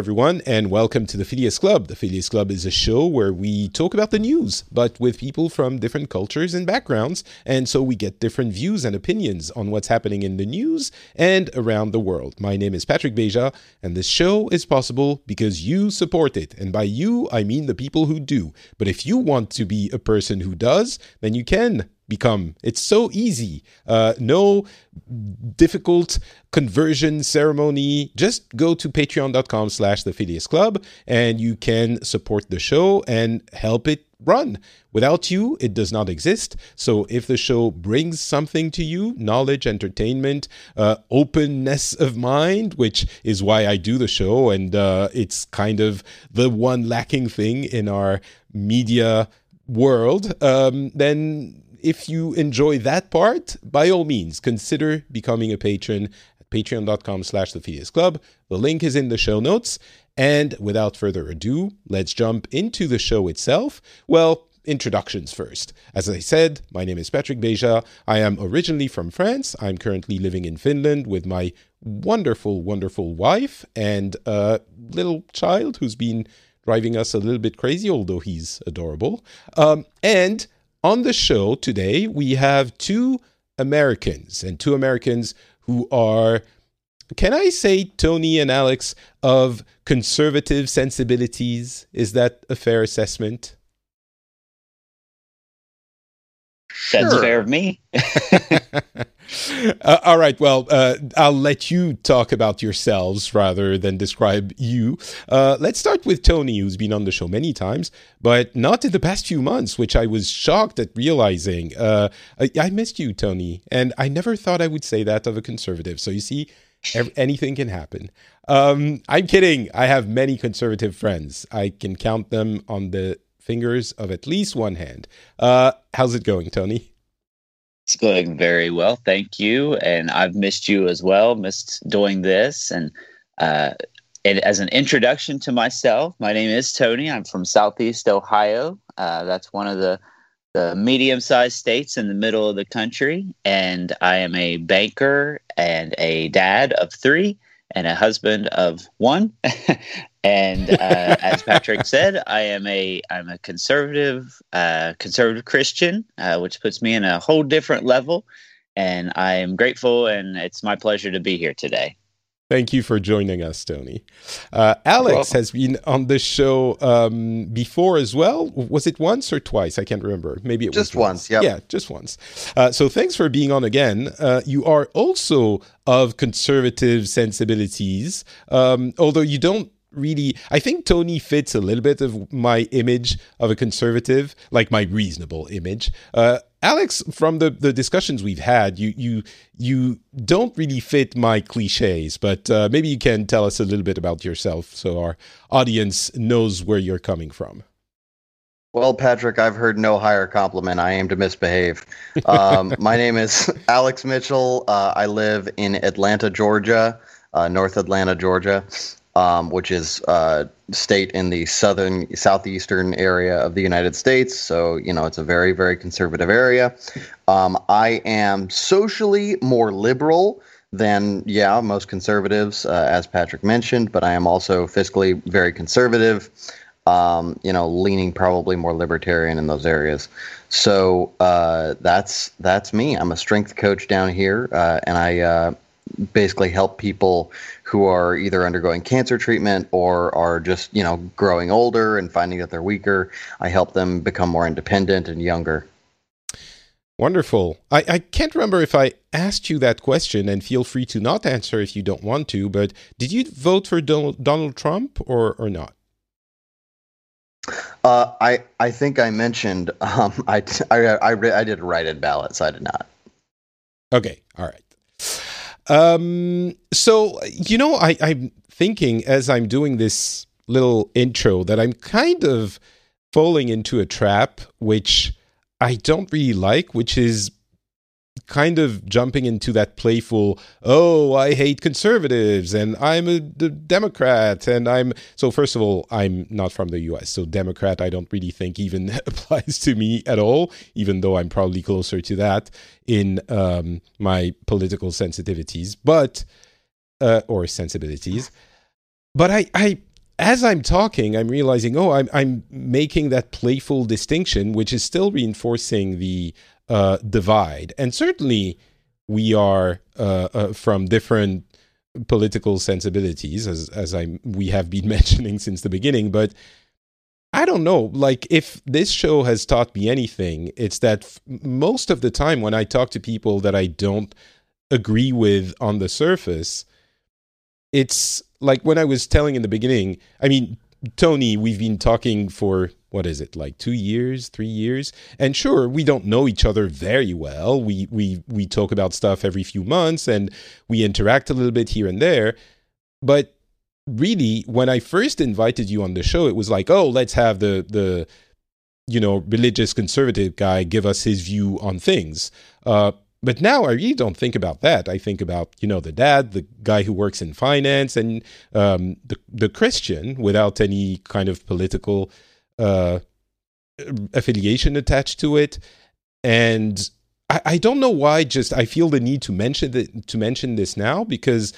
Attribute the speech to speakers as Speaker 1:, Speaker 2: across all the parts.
Speaker 1: Everyone, and welcome to the Phileas Club. The Phileas Club is a show where we talk about the news, but with people from different cultures and backgrounds, and so we get different views and opinions on what's happening in the news and around the world. My name is Patrick Beja, and this show is possible because you support it. And by you, I mean the people who do. But if you want to be a person who does, then you can become. It's so easy. Uh, no difficult conversion ceremony. Just go to patreon.com slash the Phileas Club and you can support the show and help it run. Without you, it does not exist. So if the show brings something to you, knowledge, entertainment, uh, openness of mind, which is why I do the show, and uh, it's kind of the one lacking thing in our media world, um, then if you enjoy that part, by all means, consider becoming a patron at patreon.com slash the Club. The link is in the show notes. And without further ado, let's jump into the show itself. Well, introductions first. As I said, my name is Patrick Beja. I am originally from France. I'm currently living in Finland with my wonderful, wonderful wife and a little child who's been driving us a little bit crazy, although he's adorable. Um, and on the show today, we have two Americans and two Americans who are, can I say, Tony and Alex, of conservative sensibilities? Is that a fair assessment?
Speaker 2: That's fair of me.
Speaker 1: uh, all right. Well, uh, I'll let you talk about yourselves rather than describe you. Uh, let's start with Tony, who's been on the show many times, but not in the past few months, which I was shocked at realizing. Uh, I, I, missed you, Tony, and I never thought I would say that of a conservative. So you see, anything can happen. Um, I'm kidding. I have many conservative friends. I can count them on the fingers of at least one hand. Uh, how's it going, Tony?
Speaker 2: It's going very well, thank you. And I've missed you as well, missed doing this. And uh, it, as an introduction to myself, my name is Tony. I'm from Southeast Ohio. Uh, that's one of the the medium-sized states in the middle of the country, and I am a banker and a dad of three and a husband of one. and uh, as Patrick said, I am a I'm a conservative uh, conservative Christian, uh, which puts me in a whole different level. And I am grateful, and it's my pleasure to be here today.
Speaker 1: Thank you for joining us, Tony. Uh, Alex has been on the show um, before as well. Was it once or twice? I can't remember. Maybe it
Speaker 3: just
Speaker 1: was once.
Speaker 3: once.
Speaker 1: Yep. Yeah, just once. Uh, so thanks for being on again. Uh, you are also of conservative sensibilities, um, although you don't really i think tony fits a little bit of my image of a conservative like my reasonable image uh, alex from the, the discussions we've had you you you don't really fit my cliches but uh, maybe you can tell us a little bit about yourself so our audience knows where you're coming from
Speaker 3: well, Patrick, I've heard no higher compliment. I aim to misbehave. Um, my name is Alex Mitchell. Uh, I live in Atlanta, Georgia, uh, North Atlanta, Georgia um, which is a state in the southern southeastern area of the United States. So you know it's a very very conservative area. Um, I am socially more liberal than yeah most conservatives, uh, as Patrick mentioned, but I am also fiscally very conservative. Um, you know, leaning probably more libertarian in those areas. So uh, that's that's me. I'm a strength coach down here, uh, and I uh, basically help people who are either undergoing cancer treatment or are just you know growing older and finding that they're weaker i help them become more independent and younger
Speaker 1: wonderful I, I can't remember if i asked you that question and feel free to not answer if you don't want to but did you vote for donald, donald trump or, or not
Speaker 3: uh, I I think I mentioned um, I, I, I, I did a write-in ballot, so I did not.
Speaker 1: Okay, all right. Um, so, you know, I, I'm thinking as I'm doing this little intro that I'm kind of falling into a trap which I don't really like, which is kind of jumping into that playful, oh, I hate conservatives and I'm a Democrat. And I'm so, first of all, I'm not from the US. So, Democrat, I don't really think even applies to me at all, even though I'm probably closer to that in um, my political sensitivities, but, uh, or sensibilities. but I, I as I'm talking, I'm realizing, oh, I'm I'm making that playful distinction, which is still reinforcing the uh, divide. And certainly, we are uh, uh, from different political sensibilities, as as I we have been mentioning since the beginning. But I don't know, like if this show has taught me anything, it's that f- most of the time when I talk to people that I don't agree with on the surface, it's like when I was telling in the beginning. I mean, Tony, we've been talking for what is it like two years, three years, and sure, we don't know each other very well. We we we talk about stuff every few months, and we interact a little bit here and there. But really, when I first invited you on the show, it was like, oh, let's have the the you know religious conservative guy give us his view on things. Uh, but now I really don't think about that. I think about you know the dad, the guy who works in finance, and um, the the Christian without any kind of political uh, affiliation attached to it. And I, I don't know why. Just I feel the need to mention that to mention this now because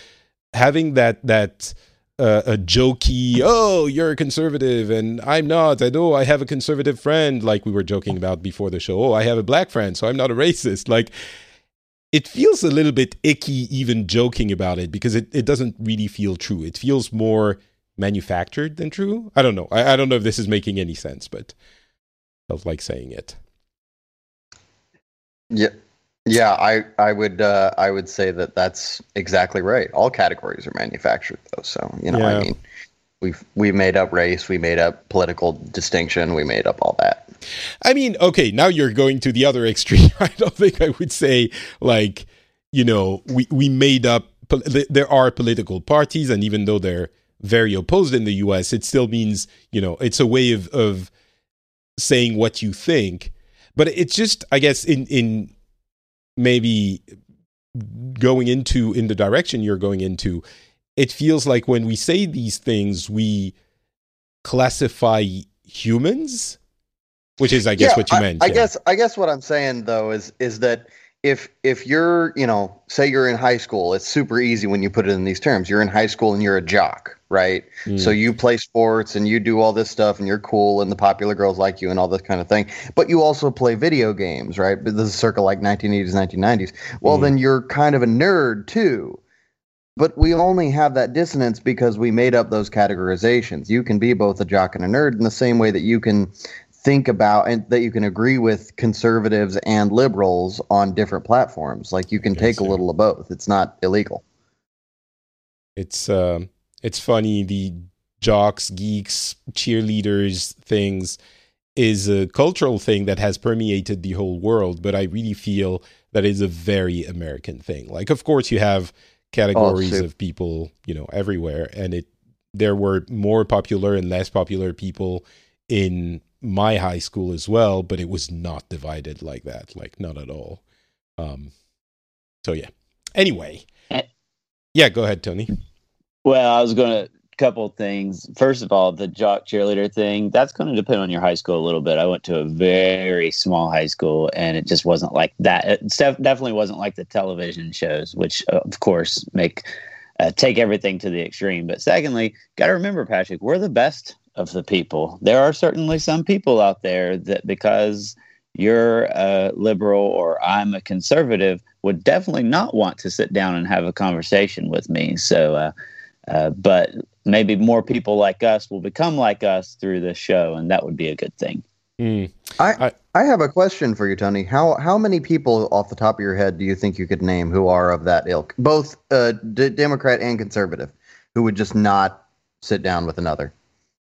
Speaker 1: having that that uh, a jokey, oh, you're a conservative and I'm not. I know I have a conservative friend, like we were joking about before the show. Oh, I have a black friend, so I'm not a racist. Like it feels a little bit icky even joking about it because it, it doesn't really feel true. It feels more manufactured than true. I don't know. I, I don't know if this is making any sense, but I felt like saying it.
Speaker 3: Yeah. Yeah, I, I would uh, I would say that that's exactly right. All categories are manufactured, though. So you know, yeah. I mean, we've we've made up race, we made up political distinction, we made up all that.
Speaker 1: I mean, okay, now you're going to the other extreme. I don't think I would say like, you know, we we made up. There are political parties, and even though they're very opposed in the U.S., it still means you know it's a way of of saying what you think. But it's just, I guess, in in maybe going into in the direction you're going into, it feels like when we say these things, we classify humans which is, I guess, yeah, what you
Speaker 3: I,
Speaker 1: meant.
Speaker 3: I yeah. guess, I guess what I'm saying though is is that if if you're, you know, say you're in high school, it's super easy when you put it in these terms. You're in high school and you're a jock, right? Mm. So you play sports and you do all this stuff and you're cool and the popular girls like you and all this kind of thing. But you also play video games, right? This is circa like 1980s, 1990s. Well, mm. then you're kind of a nerd too. But we only have that dissonance because we made up those categorizations. You can be both a jock and a nerd in the same way that you can think about and that you can agree with conservatives and liberals on different platforms. Like you can take a little of both. It's not illegal.
Speaker 1: It's uh, it's funny the jocks, geeks, cheerleaders things is a cultural thing that has permeated the whole world, but I really feel that is a very American thing. Like of course you have categories oh, of people, you know, everywhere and it there were more popular and less popular people in my high school as well, but it was not divided like that, like not at all. Um, so yeah. Anyway, eh. yeah, go ahead, Tony.
Speaker 2: Well, I was going to couple things. First of all, the jock cheerleader thing, that's going to depend on your high school a little bit. I went to a very small high school and it just wasn't like that. It definitely wasn't like the television shows, which uh, of course make uh, take everything to the extreme. But secondly, got to remember, Patrick, we're the best of the people. There are certainly some people out there that because you're a liberal or I'm a conservative would definitely not want to sit down and have a conversation with me. So, uh, uh, but maybe more people like us will become like us through this show, and that would be a good thing.
Speaker 3: Mm. I, I, I have a question for you, Tony. How how many people off the top of your head do you think you could name who are of that ilk, both uh, d- Democrat and conservative, who would just not sit down with another?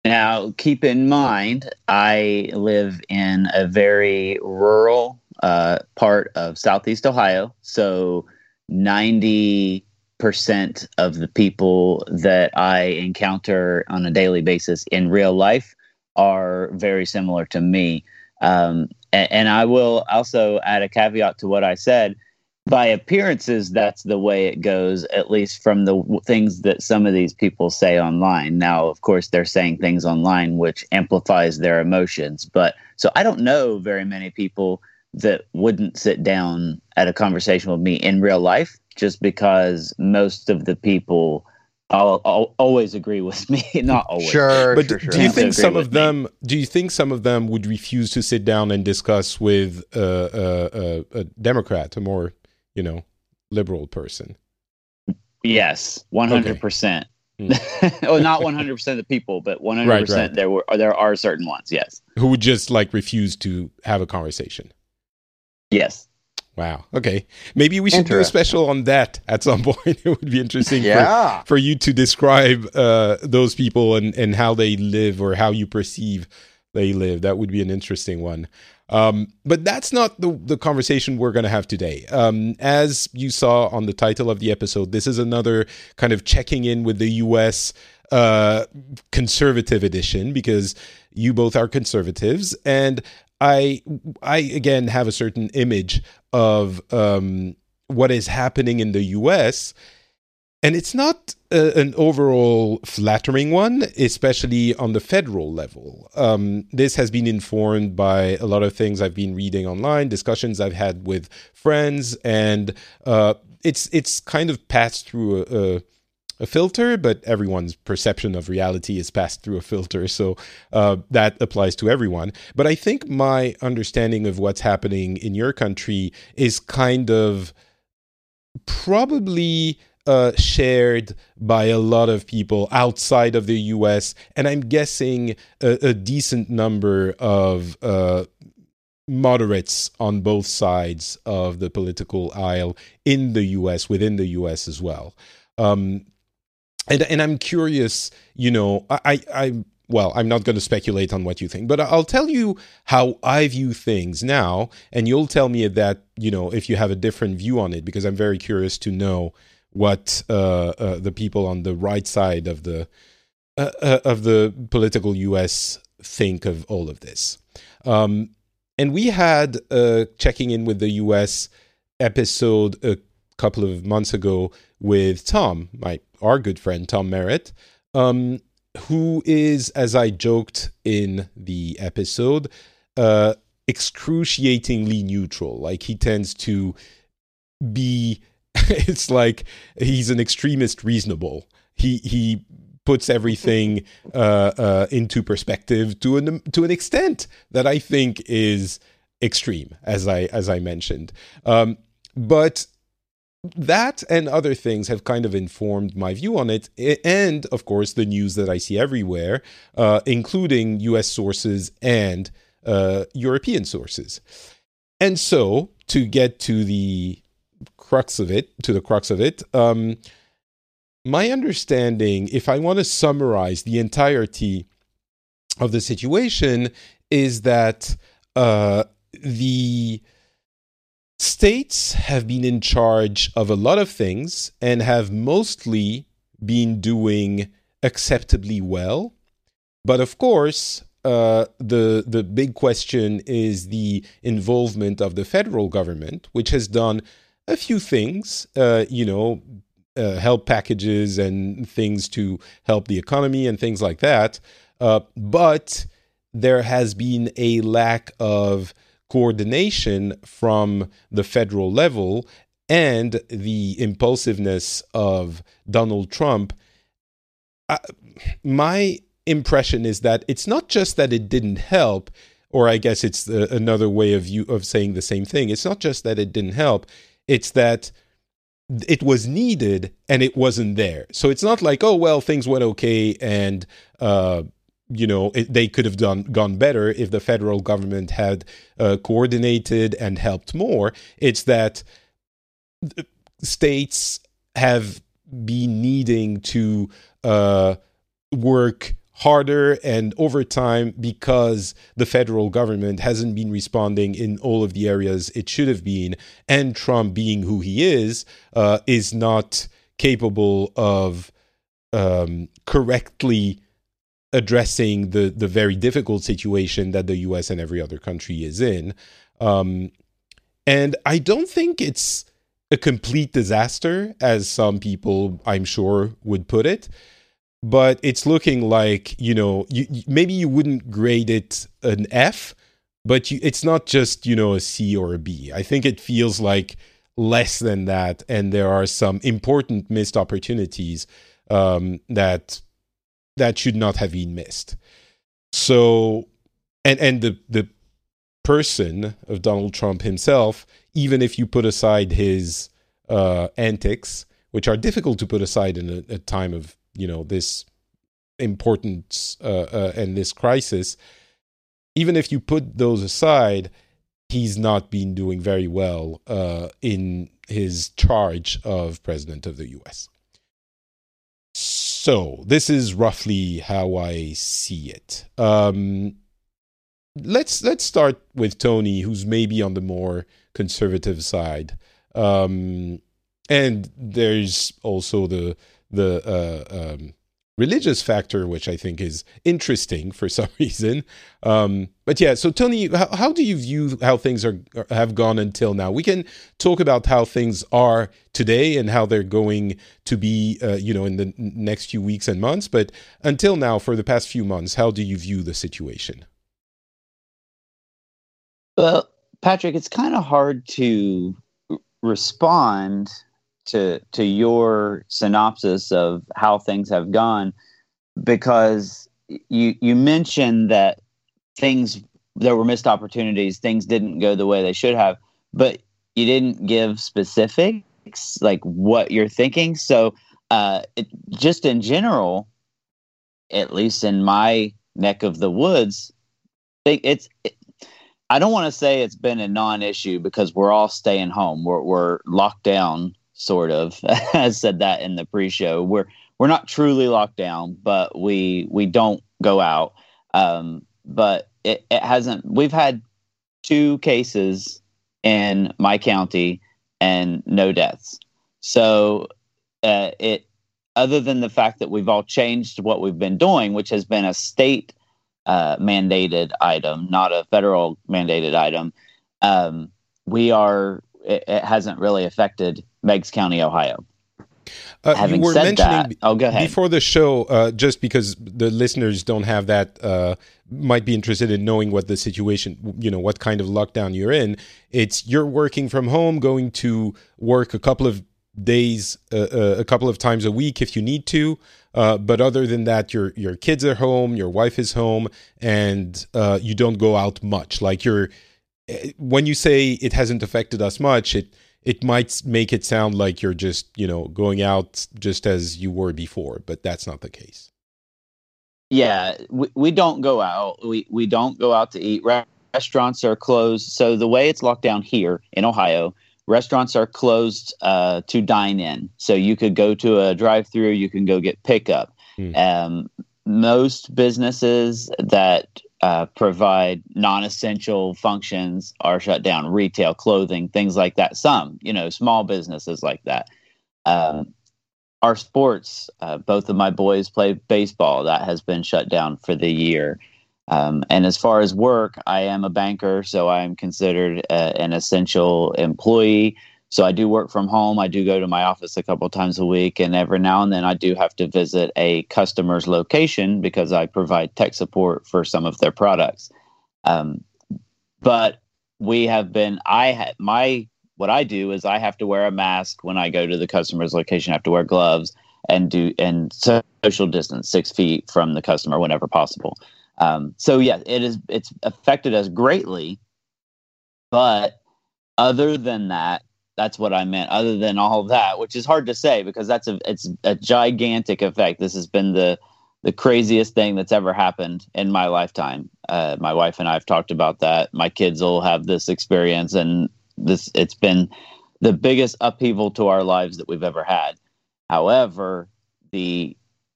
Speaker 2: Now, keep in mind, I live in a very rural uh, part of Southeast Ohio. So 90% of the people that I encounter on a daily basis in real life are very similar to me. Um, and, and I will also add a caveat to what I said by appearances, that's the way it goes, at least from the w- things that some of these people say online. Now, of course, they're saying things online which amplifies their emotions. But so I don't know very many people that wouldn't sit down at a conversation with me in real life just because most of the people I'll, I'll always agree with me. Not always.
Speaker 3: Sure,
Speaker 1: But
Speaker 3: sure,
Speaker 1: do
Speaker 3: sure.
Speaker 1: you think some
Speaker 2: with
Speaker 1: of
Speaker 2: me.
Speaker 1: them? Do you think some of them would refuse to sit down and discuss with uh, uh, uh, a Democrat, a more you know liberal person?
Speaker 2: Yes, one hundred percent.
Speaker 1: Hmm.
Speaker 2: Well, not one hundred percent of the people, but one hundred
Speaker 1: right.
Speaker 2: percent. There were there are certain ones. Yes,
Speaker 1: Who would just like refuse to have a conversation?
Speaker 2: yes.
Speaker 1: Wow. Okay. Maybe we should do a special on that at some point. it would be interesting for,
Speaker 3: Yeah.
Speaker 1: for you to describe uh, those people and, and how they live or how you perceive they live. That would be an interesting one. Um, but that's not the, the conversation we're going to have today. Um, as you saw on the title of the episode, this is another kind of checking in with the US uh, conservative edition because you both are conservatives. And I, I again have a certain image of um, what is happening in the US and it's not an overall flattering one, especially on the federal level. Um, this has been informed by a lot of things I've been reading online, discussions I've had with friends, and uh, it's it's kind of passed through a, a, a filter, but everyone's perception of reality is passed through a filter, so uh, that applies to everyone. But I think my understanding of what's happening in your country is kind of probably uh, shared by a lot of people outside of the US, and I'm guessing a, a decent number of uh, moderates on both sides of the political aisle in the US, within the US as well. Um, and and I'm curious, you know, I I. Well, I'm not going to speculate on what you think, but I'll tell you how I view things now, and you'll tell me that you know if you have a different view on it, because I'm very curious to know what uh, uh, the people on the right side of the uh, of the political U.S. think of all of this. Um, and we had checking in with the U.S. episode a couple of months ago with Tom, my our good friend Tom Merritt, um, who is, as I joked in the episode, uh, excruciatingly neutral. Like he tends to be it's like he's an extremist reasonable. He he puts everything uh, uh, into perspective to an to an extent that I think is extreme, as I as I mentioned. Um, but that and other things have kind of informed my view on it, and of course the news that I see everywhere, uh, including U.S. sources and uh, European sources. And so, to get to the crux of it, to the crux of it, um, my understanding, if I want to summarize the entirety of the situation, is that uh, the states have been in charge of a lot of things and have mostly been doing acceptably well. But of course, uh, the the big question is the involvement of the federal government, which has done a few things, uh, you know, uh, help packages and things to help the economy and things like that. Uh, but there has been a lack of coordination from the federal level and the impulsiveness of Donald Trump. Uh, my impression is that it's not just that it didn't help, or I guess it's the, another way of you of saying the same thing. It's not just that it didn't help; it's that it was needed and it wasn't there. So it's not like, oh well, things went okay, and uh, you know it, they could have done gone better if the federal government had uh, coordinated and helped more. It's that states have been needing to uh, work harder and over time because the federal government hasn't been responding in all of the areas it should have been. And trump being who he is uh, is not capable of um, correctly addressing the the very difficult situation that the us and every other country is in. Um, and i don't think it's a complete disaster as some people i'm sure would put it but it's looking like you know you, maybe you wouldn't grade it an F, but you, it's not just you know a C or a B. I think it feels like less than that, and there are some important missed opportunities um, that that should not have been missed. So, and and the the person of Donald Trump himself, even if you put aside his uh, antics, which are difficult to put aside in a, a time of you know this importance uh, uh, and this crisis, even if you put those aside, he's not been doing very well uh, in his charge of president of the U.S. So this is roughly how I see it. Um, let's let's start with Tony, who's maybe on the more conservative side, um, and there's also the the uh, um, religious factor, which I think is interesting for some reason. Um, but yeah, so Tony, how, how, do you view how things are have gone until now? We can talk about how things are today and how they're going to be, uh, you know, in the next few weeks and months. But until now, for the past few months, how do you view the situation?
Speaker 2: Well, Patrick, it's kind of hard to respond to to your synopsis of how things have gone because you you mentioned that things there were missed opportunities things didn't go the way they should have but you didn't give specifics like what you're thinking. So uh, it, just in general at least in my neck of the woods it's it, i don't want to say it's been a non-issue because we're all staying home. We're, we're locked down sort of. I said that in the pre-show. We're we're not truly locked down, but we we don't go out. Um, but it, it hasn't. We've had two cases in my county and no deaths. So uh, it other than the fact that we've all changed what we've been doing, which has been a state uh, mandated item, not a federal mandated item, um, we are. It, it hasn't really affected Meigs County, Ohio.
Speaker 1: Uh, Having you were said mentioning that, oh, go ahead. before the show, uh, just because the listeners don't have that, uh, might be interested in knowing what the situation, you know, what kind of lockdown you're in. It's you're working from home, going to work a couple of days, uh, uh, a couple of times a week if you need to. Uh, but other than that, your your kids are home, your wife is home, and you don't go out much. Like you're, eh, when you say it hasn't affected us much, it it might make it sound like you're just you know going out just as you were before but that's not the case.
Speaker 2: Yeah we, we don't go out. We we don't go out to eat. Restaurants are closed. So the way it's locked down here in ohio restaurants are closed uh, to dine in. So you could go to a drive through you can go get pickup. Mm. um, most businesses that uh, provide non-essential functions are shut down retail clothing things like that. Some you know small businesses like that. Um, our sports uh, both of my boys play baseball. That has been shut down for the year. Um, and as far as work i am a banker so i am considered uh, an essential employee so I do work from home. I do go to my office a couple times a week, and every now and then I do have to visit a customer's location because I provide tech support for some of their products. Um, but we have been. I my what I do is I have to wear a mask when I go to the customer's location. I have to wear gloves and do and social distance six feet from the customer whenever possible. Um, so yeah, it is. It's affected us greatly, but other than that, that's what I meant. Other than all that, which is hard to say because that's a it's a gigantic effect. This has been the the craziest thing that's ever happened in my lifetime. Uh, my wife and I have talked about that. My kids will have this experience, and this it's been the biggest upheaval to our lives that we've ever had. However, the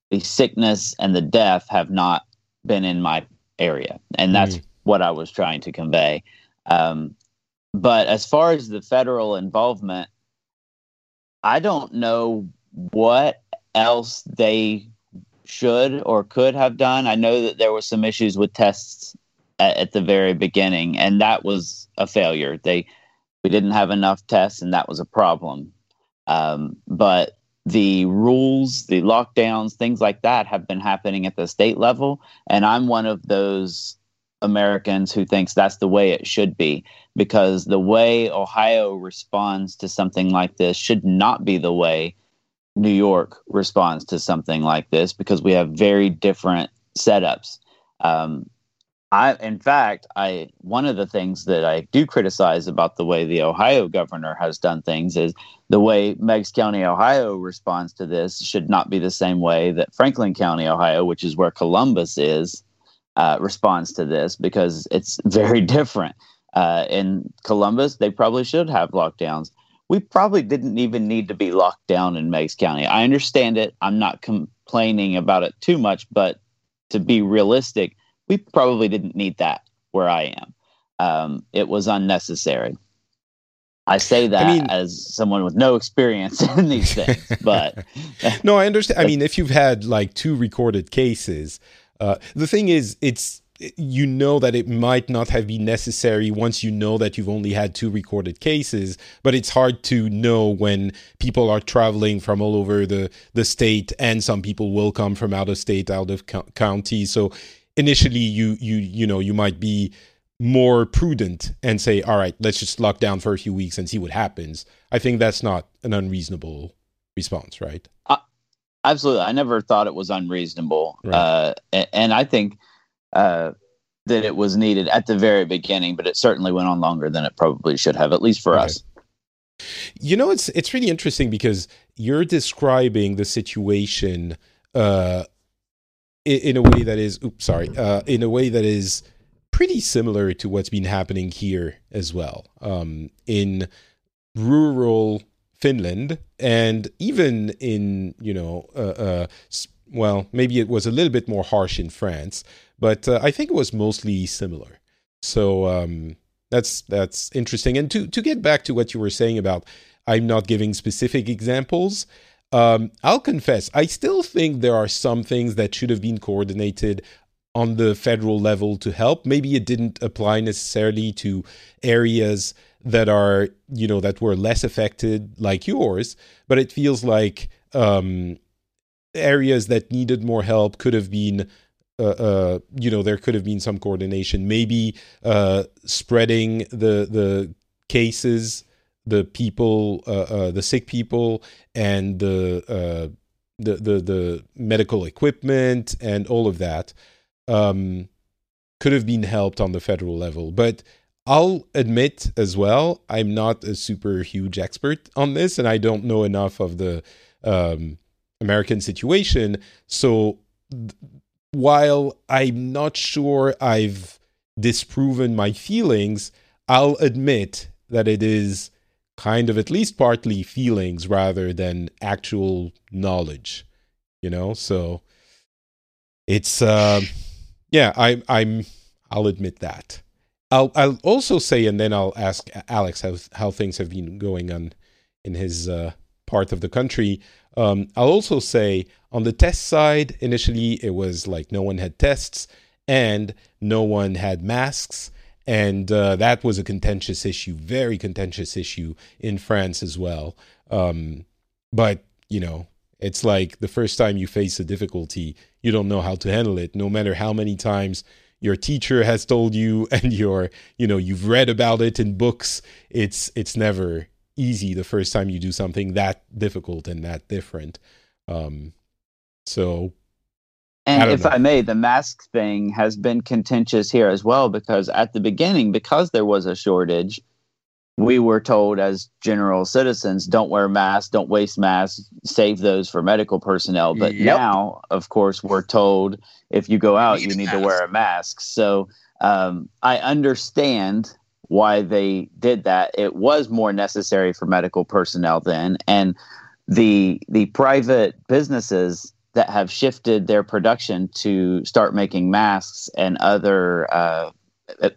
Speaker 2: the sickness and the death have not been in my area, and that's mm. what I was trying to convey. Um, but as far as the federal involvement, I don't know what else they should or could have done. I know that there were some issues with tests at, at, the very beginning, and that was a failure. They we didn't have enough tests, and that was a problem. Um, but the rules, the lockdowns, things like that have been happening at the state level, and I'm one of those Americans who thinks that's the way it should be because the way Ohio responds to something like this should not be the way New York responds to something like this because we have very different setups. Um, I, in fact, I one of the things that I do criticize about the way the Ohio governor has done things is the way Meigs County, Ohio, responds to this should not be the same way that Franklin County, Ohio, which is where Columbus is, uh, responds to this because it's very different. Uh, in Columbus, they probably should have lockdowns. We probably didn't even need to be locked down in Meigs County. I understand it. I'm not complaining about it too much, but to be realistic we probably didn't need that where I am. Um, it was unnecessary. I say that I mean, as someone with no experience in these things, but
Speaker 1: no, I understand. I mean, if you've had like two recorded cases, uh, the thing is, it's you know that it might not have been necessary once you know that you've only had two recorded cases but it's hard to know when people are traveling from all over the the state and some people will come from out of state out of co- county. So initially you you you know you might be more prudent and say all right let's just lock down for a few weeks and see what happens. I think that's not an unreasonable response right?
Speaker 2: Uh, absolutely. I never thought it was unreasonable. Right. uh, and, and, i think uh, that it was needed at the very beginning but it certainly went on longer than it probably should have at least for okay. us
Speaker 1: you know it's it's really interesting because you're describing the situation uh, in, a way that is, oops, sorry, uh, in a way that is pretty similar to what's been happening here as well um, in rural Finland and even in you know uh, uh, well maybe it was a little bit more harsh in France but uh, I think it was mostly similar so um, that's that's interesting and to to get back to what you were saying about I'm not giving specific examples um, I'll confess, I still think there are some things that should have been coordinated on the federal level to help. Maybe it didn't apply necessarily to areas that are, you know, that were less affected like yours, but it feels like um, areas that needed more help could have been. Uh, uh, you know, there could have been some coordination. Maybe uh, spreading the the cases the people, uh, uh, the sick people, and the, the the the medical equipment and all of that um, could have been helped on the federal level. But I'll admit as well, I'm not a super huge expert on this, and I don't know enough of the um, American situation. So while I'm not sure I've disproven my feelings, I'll admit that it is kind of at least partly feelings rather than actual knowledge you know? So it's uh, yeah i i'm i'll admit that. I'll i'll also say and then i'll ask alex how how things have been going on in his uh, part of the country um, i'll also say on the test side initially it was like no one had tests and no one had masks and uh, that was a contentious issue, very contentious issue in France as well. Um, but you know, it's like the first time you face a difficulty, you don't know how to handle it, no matter how many times your teacher has told you and your you know you've read about it in books. It's it's never easy the first time you do something that difficult and that different. Um, so
Speaker 2: and I if know. I may, the mask thing has been contentious here as well because at the beginning, because there was a shortage, we were told as general citizens, don't wear masks, don't waste masks, save those for medical personnel. But yep. now, of course, we're told if you go out, you need to wear a mask. So um, I understand why they did that. It was more necessary for medical personnel then, and the the private businesses that have shifted their production to start making masks and other uh,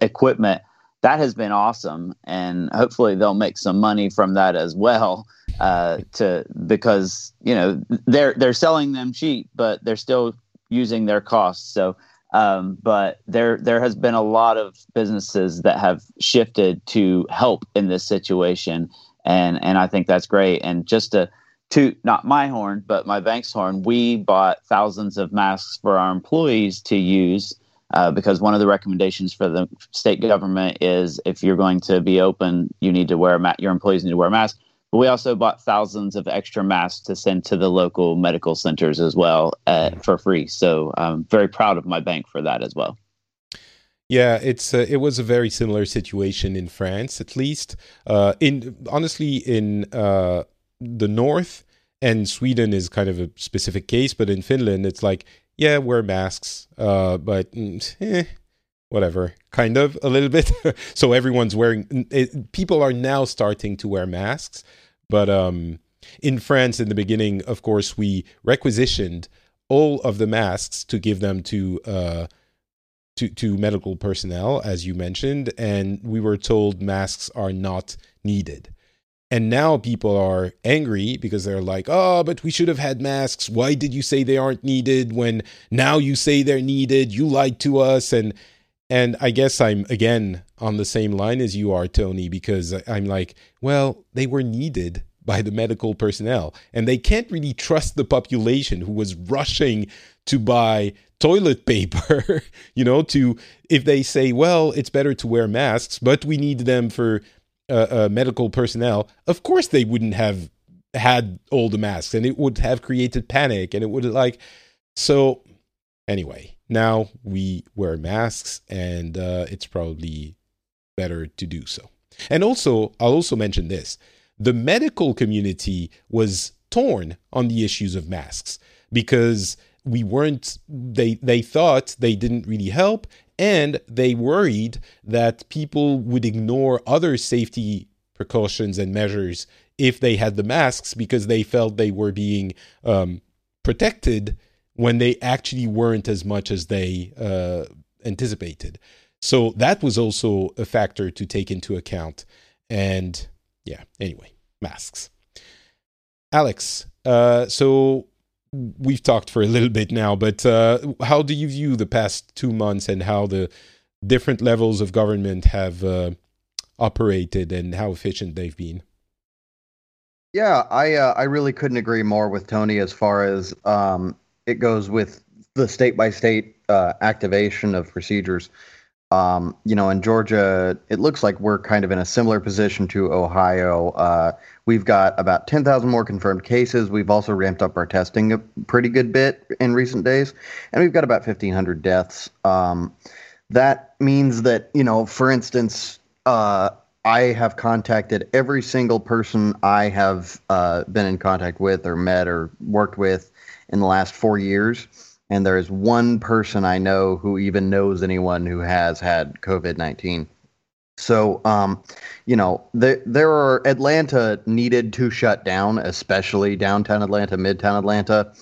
Speaker 2: equipment. That has been awesome, and hopefully they'll make some money from that as well. Uh, to because you know they're they're selling them cheap, but they're still using their costs. So, um, but there there has been a lot of businesses that have shifted to help in this situation, and and I think that's great. And just to to not my horn, but my bank's horn, we bought thousands of masks for our employees to use uh, because one of the recommendations for the state government is if you're going to be open, you need to wear a ma- your employees need to wear a mask. We also bought thousands of extra masks to send to the local medical centers as well uh, for free. So I'm very proud of my bank for that as well.
Speaker 1: Yeah, it's uh, it was a very similar situation in France, at least. Uh, in honestly, in uh, the north and Sweden is kind of a specific case, but in Finland, it's like yeah, wear masks, uh, but mm, eh, whatever, kind of a little bit. so everyone's wearing. It, people are now starting to wear masks, but um, in France, in the beginning, of course, we requisitioned all of the masks to give them to uh, to, to medical personnel, as you mentioned, and we were told masks are not needed. And now people are angry because they're like, oh, but we should have had masks. Why did you say they aren't needed when now you say they're needed? You lied to us. And and I guess I'm again on the same line as you are, Tony, because I'm like, well, they were needed by the medical personnel. And they can't really trust the population who was rushing to buy toilet paper, you know, to if they say, well, it's better to wear masks, but we need them for uh, uh, medical personnel, of course they wouldn't have had all the masks and it would have created panic and it would like, so anyway, now we wear masks and uh, it's probably better to do so. And also, I'll also mention this the medical community was torn on the issues of masks because we weren't they they thought they didn't really help and they worried that people would ignore other safety precautions and measures if they had the masks because they felt they were being um, protected when they actually weren't as much as they uh, anticipated. So that was also a factor to take into account. And yeah, anyway, masks. Alex, uh, so we've talked for a little bit now, but uh, how do you view the past two months and how the different levels of government have uh, operated and how efficient they've been?
Speaker 3: Yeah, I uh, I really couldn't agree more with Tony as far as um, it goes with the state by state activation of procedures. Um, you know, in Georgia, it looks like we're kind of in a similar position to Ohio. Uh, we've got about 10,000 more confirmed cases. We've also ramped up our testing a pretty good bit in recent days, and we've got about 1,500 deaths. Um, that means that, you know, for instance, uh, I have contacted every single person I have uh, been in contact with or met or worked with in the last four years and there is one person I know who even knows anyone who has had COVID nineteen. So, um, you know, there there are Atlanta needed to shut down, especially downtown Atlanta, midtown Atlanta,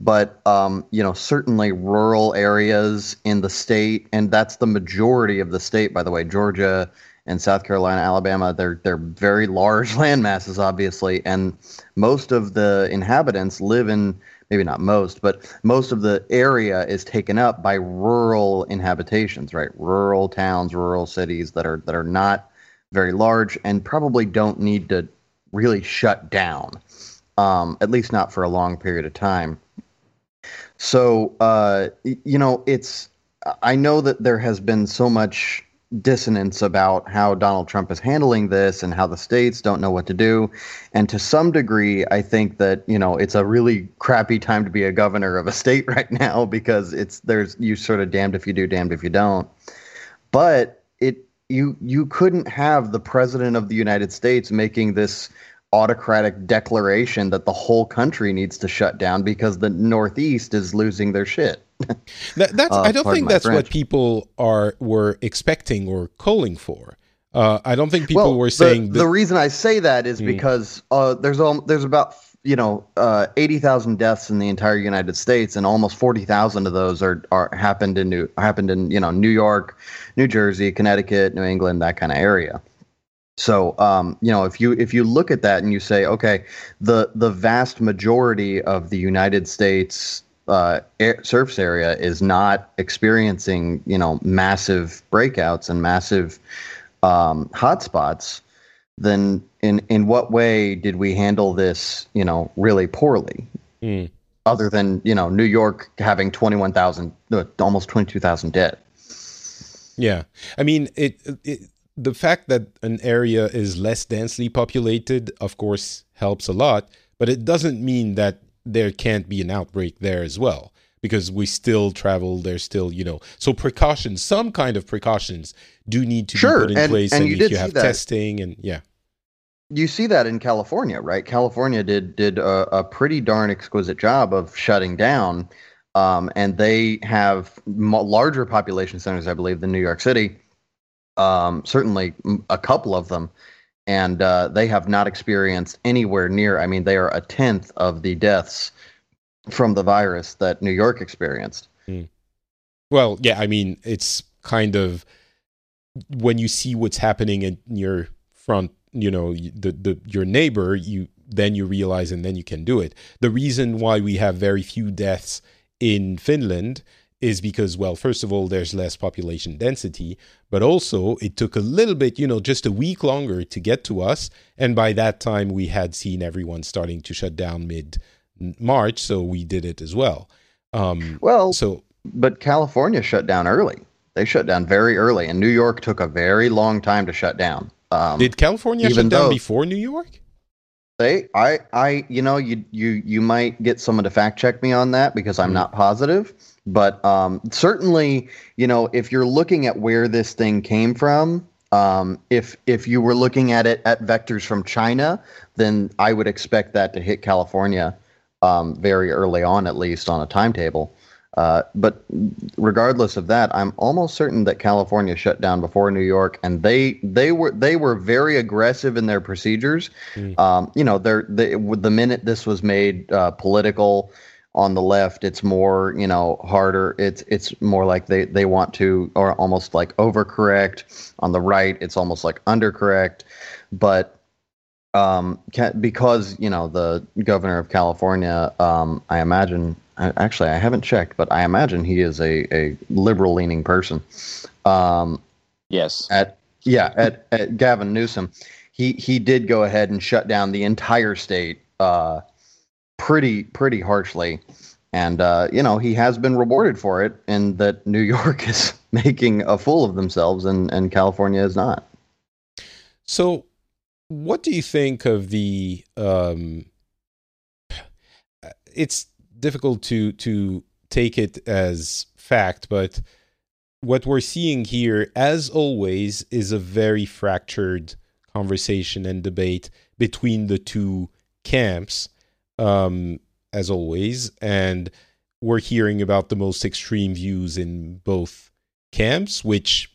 Speaker 3: but um, you know, certainly rural areas in the state, and that's the majority of the state, by the way. Georgia and South Carolina, Alabama, they're they're very large land masses, obviously, and most of the inhabitants live in maybe not most, but most of the area is taken up by rural inhabitations, right? Rural towns, rural cities that are that are not very large and probably don't need to really shut down, um, at least not for a long period of time. So, uh, you know, it's I know that there has been so much dissonance about how Donald Trump is handling this and how the states don't know what to do. And to some degree, I think that, you know, it's a really crappy time to be a governor of a state right now because it's there's you sort of damned if you do, damned if you don't. But it you you couldn't have the president of the United States making this autocratic declaration that the whole country needs to shut down because the Northeast is losing their shit.
Speaker 1: that, that's uh, I don't think that's French. what people are were expecting or calling for. Uh, I don't think people
Speaker 3: well,
Speaker 1: were saying
Speaker 3: the, the, reason I say that is mm. because uh, there's all, there's about you know uh, eighty thousand deaths in the entire United States, and almost forty thousand of those are are happened in New happened in you know New York, New Jersey, Connecticut, New England, that kind of area. So, um, you know, if you if you look at that and you say, okay, the the vast majority of the United States uh, air, surface area is not experiencing, you know, massive breakouts and massive um, hotspots, then in in what way did we handle this, you know, really poorly? Mm. Other than you know New York having twenty one thousand, uh, almost twenty two thousand dead.
Speaker 1: Yeah, I mean it, it the fact that an area is less densely populated, of course, helps a lot, but it doesn't mean that there can't be an outbreak there as well because we still travel there's still you know so precautions some kind of precautions do need to
Speaker 3: Sure,
Speaker 1: be put in
Speaker 3: and-
Speaker 1: place
Speaker 3: and
Speaker 1: and,
Speaker 3: you
Speaker 1: you have
Speaker 3: that.
Speaker 1: testing and yeah
Speaker 3: you see that in California, right? California did did a, a pretty darn exquisite job of shutting down, um, and they have mo- larger population centers, I believe, than New York City. Um, certainly, a couple of them, and uh, they have not experienced anywhere near. I mean, they are a tenth of the deaths from the virus that New York experienced.
Speaker 1: well yeah i mean it's kind of when you see what's happening in your front you know the, the your neighbor you then you realize and then you can do it the reason why we have very few deaths in finland is because well first of all there's less population density but also it took a little bit you know just a week longer to get to us and by that time we had seen everyone starting to shut down mid march so we did it as well um
Speaker 3: Well,
Speaker 1: so
Speaker 3: but California shut down early. They shut down very early, and New York took a very long time to shut down. Um,
Speaker 1: did california shut down before new york
Speaker 3: They, I, I, you know, you, you, you might get someone to fact check me on that because I'm
Speaker 1: Mhm.
Speaker 3: not positive. But um, certainly, you know, if you're looking at where this thing came from, um, if if you were looking at it at vectors from China, then I would expect that to hit California um, very early on, at least on a timetable. Uh, but regardless of that, I'm almost certain that California shut down before New York, and they they were they were very aggressive in their procedures.
Speaker 1: Mm.
Speaker 3: Um, you know, they're, they the minute this was made uh, political on the left, it's more you know harder. It's it's more like they they want to or almost like overcorrect. On the right, it's almost like undercorrect, but um, ca- because you know the governor of California, um, I imagine. I, actually, I haven't checked, but I imagine he is a, a liberal leaning person. Um,
Speaker 2: Yes.
Speaker 3: at yeah at, at Gavin Newsom, he he did go ahead and shut down the entire state uh, pretty pretty harshly, and uh, you know he has been rewarded for it, and that New York is making a fool of themselves, and and California is not.
Speaker 1: So, what do you think of the? Um, it's difficult to to take it as fact, but what we're seeing here, as always, is a very fractured conversation and debate between the two camps, um, as always, and we're hearing about the most extreme views in both camps, which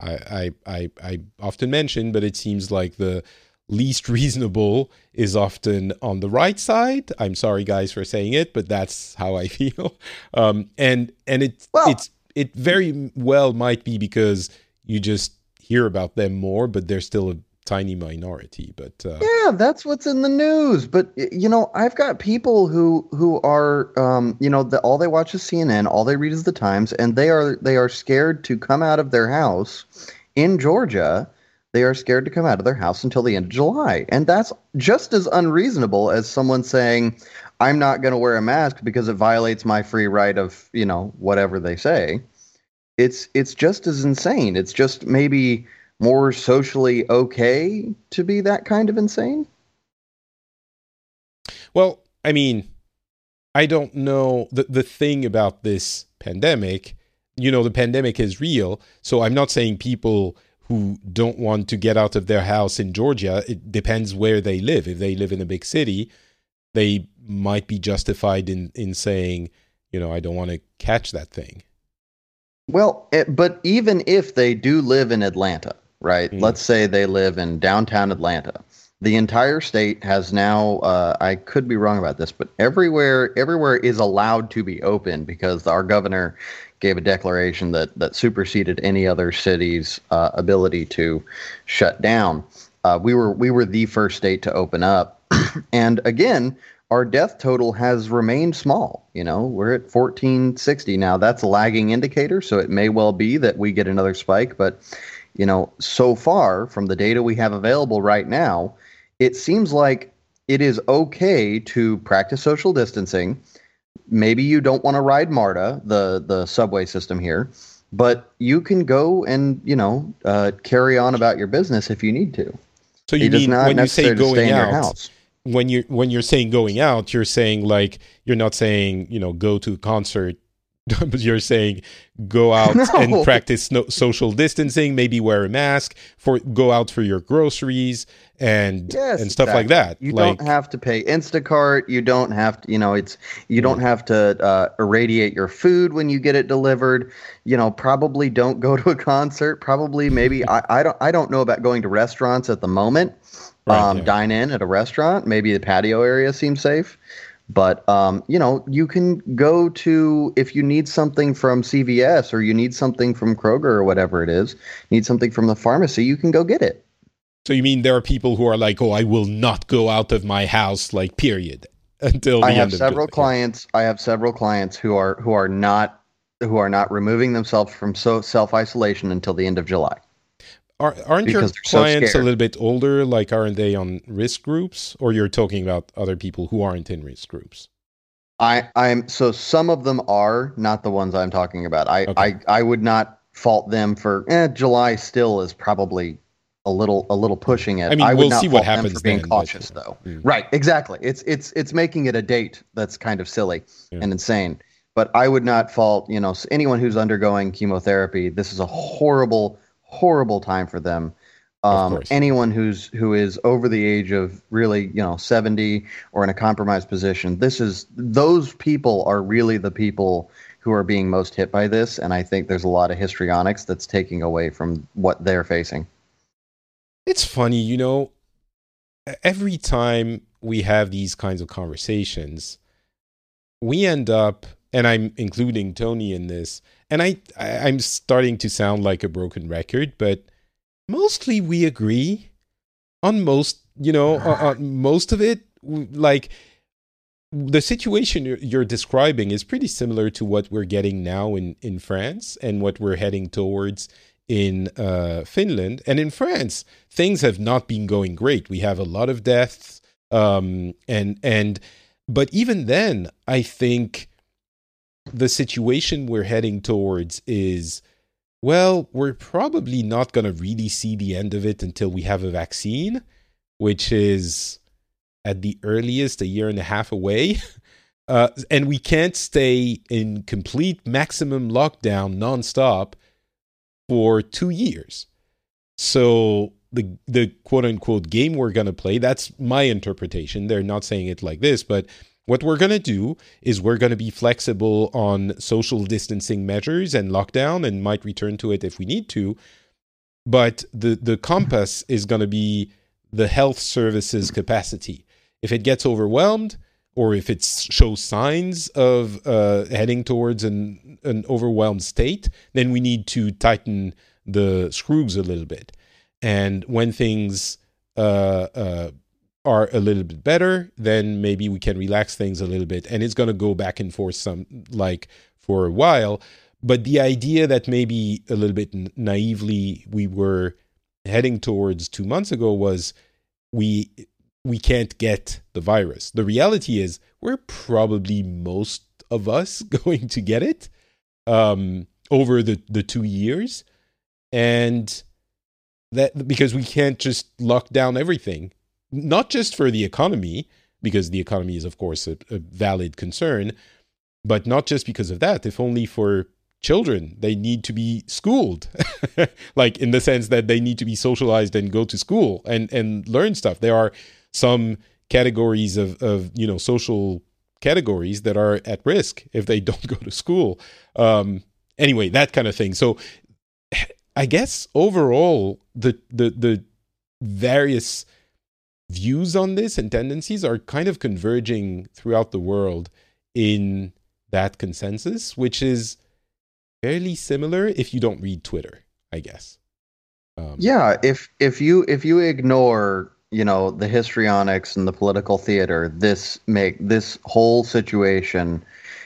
Speaker 1: I, I, I, I often mention, but it seems like the least reasonable is often on the right side. I'm sorry, guys, for saying it, but that's how I feel. Um, and and it
Speaker 3: Well-
Speaker 1: it's it very well might be because you just hear about them more, but they're still a tiny minority. But uh,
Speaker 3: Yeah, that's what's in the news. But you know, I've got people who who are, um, you know, the, all they watch is CNN, all they read is the Times, and they are they are scared to come out of their house in Georgia. They are scared to come out of their house until the end of July, and that's just as unreasonable as someone saying, "I'm not going to wear a mask because it violates my free right of, you know, whatever they say." It's it's just as insane. It's just maybe more socially okay to be that kind of insane?
Speaker 1: Well, I mean, I don't know the the thing about this pandemic. You know, the pandemic is real, so I'm not saying people who don't want to get out of their house in Georgia. It depends where they live. If they live in a big city, they might be justified in in saying, you know, I don't want to catch that thing.
Speaker 3: Well, eh, but even if they do live in Atlanta, right?
Speaker 1: Mm.
Speaker 3: Let's say they live in downtown Atlanta. The entire state has now uh, I could be wrong about this, but everywhere everywhere is allowed to be open because our governor gave a declaration that that superseded any other city's uh, ability to shut down. Uh, we were we were the first state to open up, and again, our death total has remained small. You know, we're at 1460 now. That's a lagging indicator, so it may well be that we get another spike. But, you know, so far from the data we have available right now, it seems like it is okay to practice social distancing. Maybe you don't want to ride MARTA, the the subway system here. but you can go and you know uh, carry on about your business if you need to.
Speaker 1: So you
Speaker 3: It
Speaker 1: mean
Speaker 3: not
Speaker 1: when you say
Speaker 3: necessarily to stay
Speaker 1: going
Speaker 3: in your
Speaker 1: out,
Speaker 3: house.
Speaker 1: when you're when you're saying going out, you're saying like you're not saying you know go to a concert, but you're saying go out
Speaker 3: No.
Speaker 1: and practice no, social distancing, maybe wear a mask, for go out for your groceries and
Speaker 3: Yes,
Speaker 1: and stuff like that.
Speaker 3: You
Speaker 1: like
Speaker 3: don't have to pay Instacart. You don't have to, you know, it's you don't have to uh, irradiate your food when you get it delivered. You know, probably don't go to a concert. Probably, maybe I, I don't I don't know about going to restaurants at the moment.
Speaker 1: Right,
Speaker 3: um,
Speaker 1: yeah.
Speaker 3: Dine in at a restaurant. Maybe the patio area seems safe. But um, you know, you can go to if you need something from CVS or you need something from Kroger or whatever it is, need something from the pharmacy, you can go get it.
Speaker 1: so you mean there are people who are like, oh, I will not go out of my house, like period, until the
Speaker 3: I have several clients. I have several clients who are who are not who are not removing themselves from so self isolation until the end of July.
Speaker 1: Are, aren't your
Speaker 3: they're so
Speaker 1: clients a little bit older? Like, aren't they on risk groups? Or you're talking about other people who aren't in risk groups?
Speaker 3: I I'm so some of them are not the ones I'm talking about. I
Speaker 1: Okay.
Speaker 3: I I would not fault them for eh, July. Still is probably a little a little pushing it.
Speaker 1: I mean,
Speaker 3: would
Speaker 1: we'll
Speaker 3: not
Speaker 1: see what happens
Speaker 3: for being
Speaker 1: then,
Speaker 3: cautious though.
Speaker 1: mm.
Speaker 3: Right, exactly. It's it's it's making it a date that's kind of silly
Speaker 1: Yeah.
Speaker 3: and insane. But I would not fault you know anyone who's undergoing chemotherapy. This is a horrible horrible time for them. Um, anyone who's who is over the age of really you know 70 or in a compromised position this is those people are really the people who are being most hit by this and i think there's a lot of histrionics that's taking away from what they're facing
Speaker 1: It's funny, you know, every time we have these kinds of conversations, we end up, and I'm including Tony in this, and I, I I'm starting to sound like a broken record, but mostly we agree on most, you know, on, most of it. Like the situation you're, you're describing is pretty similar to what we're getting now in in France and what we're heading towards in uh, Finland and in France. Things have not been going great. We have a lot of deaths, um, and and but even then, I think the situation we're heading towards is well, we're probably not going to really see the end of it until we have a vaccine, which is at the earliest a year and a half away. Uh, and we can't stay in complete maximum lockdown nonstop for two years. So the the quote unquote game we're gonna play, that's my interpretation. They're not saying it like this, but what we're gonna do is we're gonna be flexible on social distancing measures and lockdown and might return to it if we need to. But the the compass is gonna be the health services capacity. If it gets overwhelmed, or if it shows signs of uh, heading towards an, an overwhelmed state, then we need to tighten the screws a little bit. And when things uh, uh, are a little bit better, then maybe we can relax things a little bit. And it's going to go back and forth some like for a while. But the idea that maybe a little bit naively we were heading towards two months ago was we we can't get the virus. The reality is we're probably most of us going to get it um, over the, the two years. And that because we can't just lock down everything, not just for the economy, because the economy is, of course, a, a valid concern, but not just because of that, if only for children. They need to be schooled, like in the sense that they need to be socialized and go to school and, and learn stuff. There are some categories of, of you know social categories that are at risk if they don't go to school. Um, anyway, that kind of thing. So I guess overall the the the various views on this and tendencies are kind of converging throughout the world in that consensus, which is fairly similar if you don't read Twitter, I guess. Um,
Speaker 3: Yeah, if if you if you ignore you know the histrionics and the political theater, this make this whole situation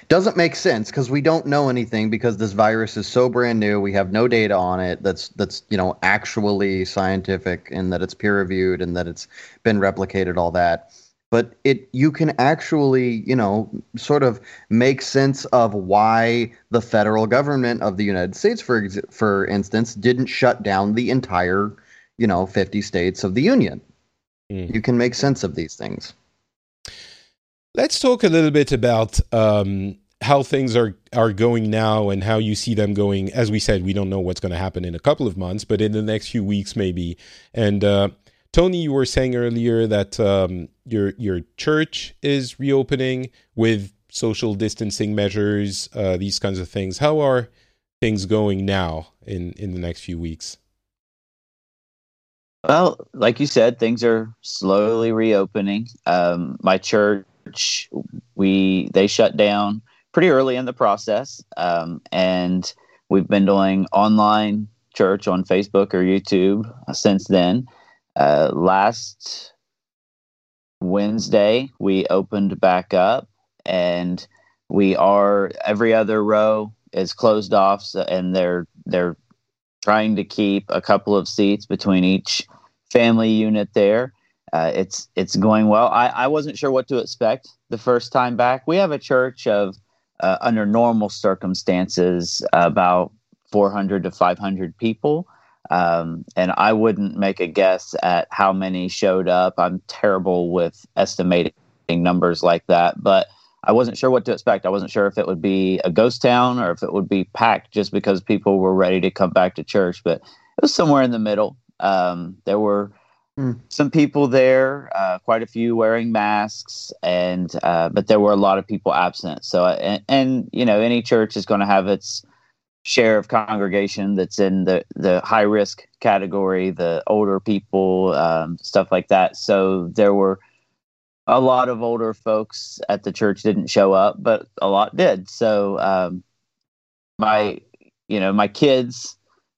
Speaker 3: doesn't make sense because we don't know anything because this virus is so brand new. We have no data on it that's that's you know actually scientific and that it's peer reviewed and that it's been replicated. All that. but it you can actually you know sort of make sense of why the federal government of the United States for ex- for instance didn't shut down the entire you know 50 states of the union mm. you can make sense of these things
Speaker 1: let's talk a little bit about um, how things are are going now and how you see them going as we said we don't know what's going to happen in a couple of months but in the next few weeks maybe and uh, Tony, you were saying earlier that um, your your church is reopening with social distancing measures, uh, these kinds of things. How are things going now in in the next few weeks?
Speaker 2: Well, like you said, things are slowly reopening. Um, my church, we they shut down pretty early in the process, um, and we've been doing online church on Facebook or YouTube since then. Uh, last Wednesday, we opened back up, and we are every other row is closed off, so, and they're they're trying to keep a couple of seats between each family unit there. Uh, it's it's going well. I, I wasn't sure what to expect the first time back. We have a church of uh, under normal circumstances about 400 to 500 people. Um, and I wouldn't make a guess at how many showed up. I'm terrible with estimating numbers like that, but I wasn't sure what to expect. I wasn't sure if it would be a ghost town or if it would be packed just because people were ready to come back to church. But it was somewhere in the middle. Um, there were mm. some people there, uh, quite a few wearing masks, and uh, but there were a lot of people absent. So, and, and you know, any church is going to have its share of congregation that's in the the high risk category, the older people, um, stuff like that. So there were a lot of older folks at the church didn't show up, but a lot did. So um, my you know my kids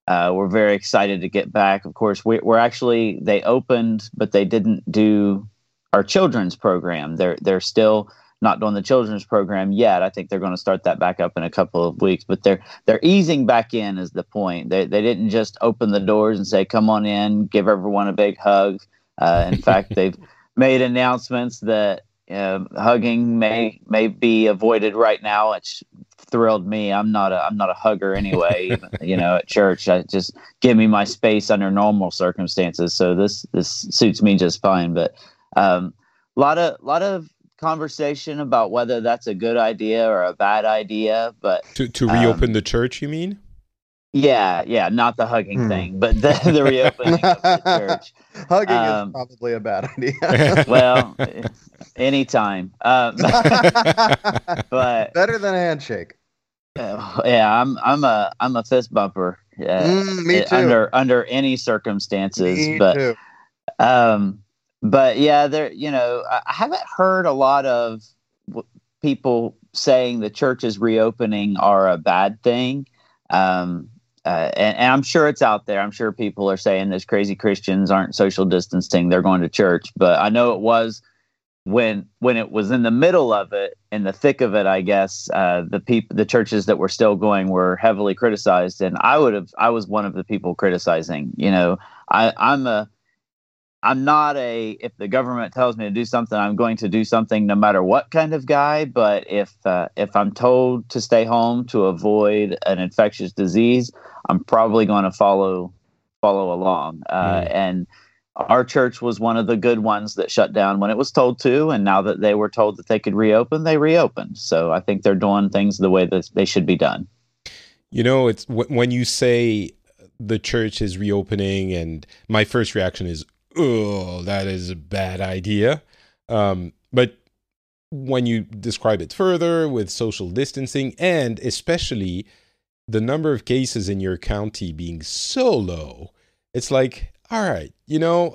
Speaker 2: uh, were very excited to get back. Of course, we, we're actually they opened, but they didn't do our children's program. They're they're still not doing the children's program yet. I think they're going to start that back up in a couple of weeks, but they're they're easing back in is the point. They they didn't just open the doors and say come on in, give everyone a big hug. Uh, in fact, they've made announcements that uh, hugging may may be avoided right now. It's thrilled me. I'm not a I'm not a hugger anyway. you know, at church, I just give me my space under normal circumstances. So this this suits me just fine. But um, a lot of lot of conversation about whether that's a good idea or a bad idea. But
Speaker 1: to to reopen um, the church, you mean?
Speaker 2: Yeah, yeah, not the hugging hmm. thing, but the, the reopening of the church.
Speaker 3: Hugging um, is probably a bad idea.
Speaker 2: well, anytime. Um, but
Speaker 3: better than a handshake.
Speaker 2: Yeah, I'm I'm a I'm a fist bumper. Uh, mm, me too. Under under any circumstances, me but too. um, but yeah, there, you know, I haven't heard a lot of people saying the church is reopening are a bad thing. Um, uh, and, and, I'm sure it's out there. I'm sure people are saying those crazy Christians aren't social distancing; they're going to church. But I know it was when when it was in the middle of it, in the thick of it. I guess uh, the people, the churches that were still going, were heavily criticized, and I would have. I was one of the people criticizing. You know, I, I'm a I'm not a if the government tells me to do something, I'm going to do something no matter what kind of guy. But if uh, if I'm told to stay home to avoid an infectious disease, I'm probably going to follow follow along. Uh, mm. And our church was one of the good ones that shut down when it was told to, and now that they were told that they could reopen, they reopened. So I think they're doing things the way that they should be done.
Speaker 1: You know, it's when you say the church is reopening, and my first reaction is oh, that is a bad idea. Um, but when you describe it further with social distancing and especially the number of cases in your county being so low, it's like, all right, you know,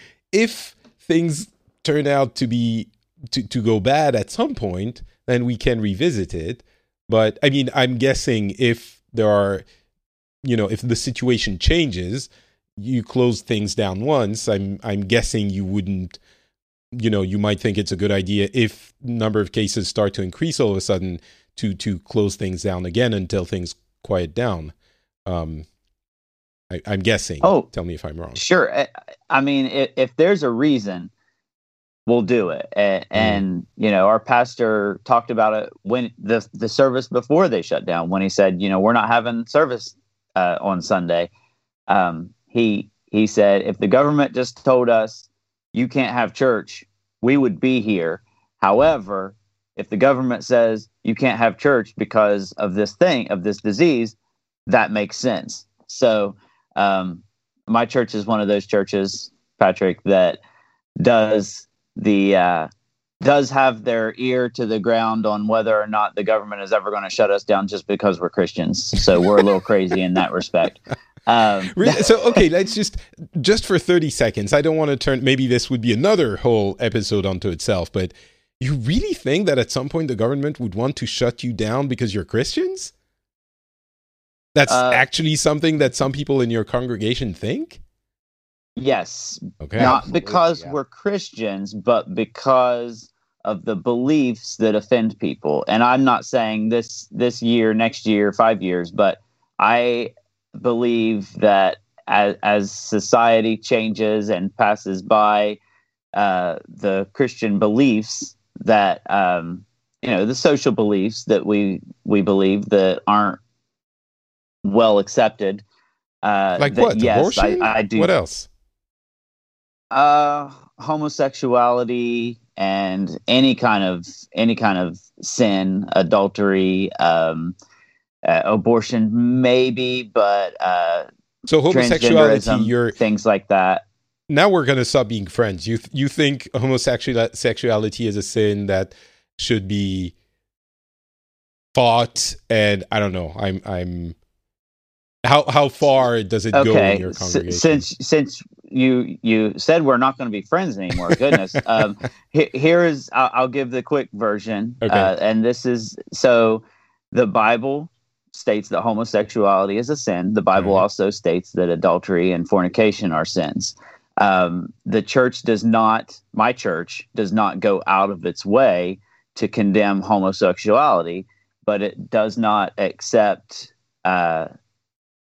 Speaker 1: if things turn out to be to, to go bad at some point, then we can revisit it. But I mean, I'm guessing if there are, you know, if the situation changes, you close things down once, I'm I'm guessing you wouldn't you know, you might think it's a good idea if number of cases start to increase all of a sudden to to close things down again until things quiet down. Um I, am guessing. Oh, tell me if I'm wrong.
Speaker 2: Sure. I, I mean, if, if there's a reason we'll do it. And, mm. and, you know, our pastor talked about it when the the service before they shut down. When he said, you know, we're not having service uh, on Sunday. Um, he he said, if the government just told us you can't have church, we would be here. However, if the government says you can't have church because of this thing of this disease, that makes sense. So, um, my church is one of those churches, Patrick, that does the uh, does have their ear to the ground on whether or not the government is ever going to shut us down just because we're Christians. So we're a little crazy in that respect. Um,
Speaker 1: so okay, let's just just for thirty seconds. I don't want to turn. Maybe this would be another whole episode unto itself. But you really think that at some point the government would want to shut you down because you're Christians? That's uh, actually something that some people in your congregation think.
Speaker 2: Yes. Okay. Not because yeah. we're Christians, but because of the beliefs that offend people. And I'm not saying this this year, next year, 5 years, but I believe that as, as society changes and passes by uh, the Christian beliefs that um, you know the social beliefs that we we believe that aren't well accepted.
Speaker 1: Uh, like that, what? Yes, Abortion? I, I do. What else?
Speaker 2: uh homosexuality and any kind of any kind of sin adultery um uh, abortion maybe but uh
Speaker 1: so homosexuality you're
Speaker 2: things like that
Speaker 1: now we're going to stop being friends you th- you think homosexuality is a sin that should be fought and i don't know i'm i'm how how far does it okay. go in your congregation?
Speaker 2: S- since since you you said we're not going to be friends anymore, goodness. um, he, here is I'll, I'll, give the quick version, okay. uh, and this is so the Bible states that homosexuality is a sin. The Bible mm-hmm. also states that adultery and fornication are sins. Um, the church does not, my church does not go out of its way to condemn homosexuality, but it does not accept. Uh,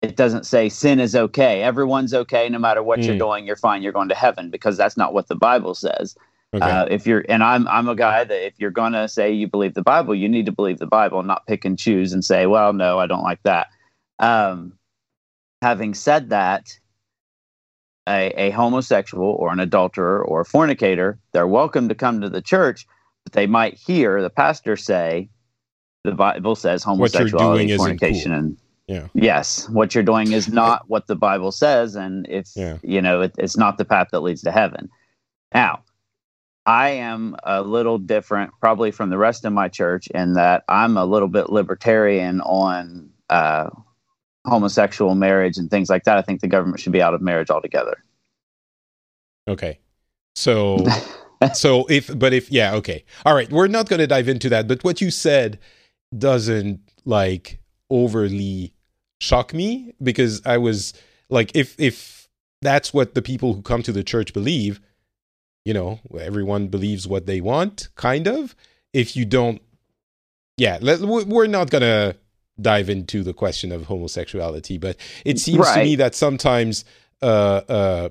Speaker 2: it doesn't say sin is okay. Everyone's okay no matter what mm. you're doing. You're fine. You're going to heaven because that's not what the Bible says. Okay. Uh, if you're and I'm I'm a guy that if you're going to say you believe the Bible, you need to believe the Bible, not pick and choose and say, well, no, I don't like that. Um, having said that, a, a homosexual or an adulterer or a fornicator, they're welcome to come to the church, but they might hear the pastor say, the Bible says homosexuality, fornication, cool. and
Speaker 1: yeah.
Speaker 2: Yes, what you're doing is not what the Bible says, and if yeah. you know, it, it's not the path that leads to heaven. Now, I am a little different, probably from the rest of my church, in that I'm a little bit libertarian on uh, homosexual marriage and things like that. I think the government should be out of marriage altogether.
Speaker 1: Okay, so so if but if yeah okay all right we're not going to dive into that but what you said doesn't like overly shock me because I was like, if if that's what the people who come to the church believe, you know, everyone believes what they want, kind of. If you don't, yeah, let, we're not gonna dive into the question of homosexuality, but it seems right. to me that sometimes uh, uh,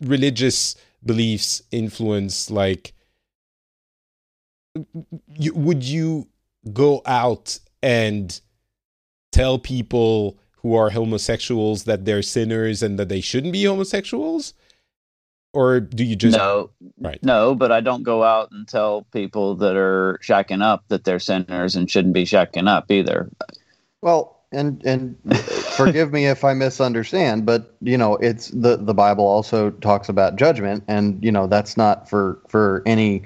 Speaker 1: religious beliefs influence, like, you, would you go out and tell people who are homosexuals that they're sinners and that they shouldn't be homosexuals? Or do you just
Speaker 2: no, right? No, but I don't go out and tell people that are shacking up that they're sinners and shouldn't be shacking up either.
Speaker 3: Well, and and forgive me if I misunderstand, but you know, it's the the Bible also talks about judgment, and you know that's not for for any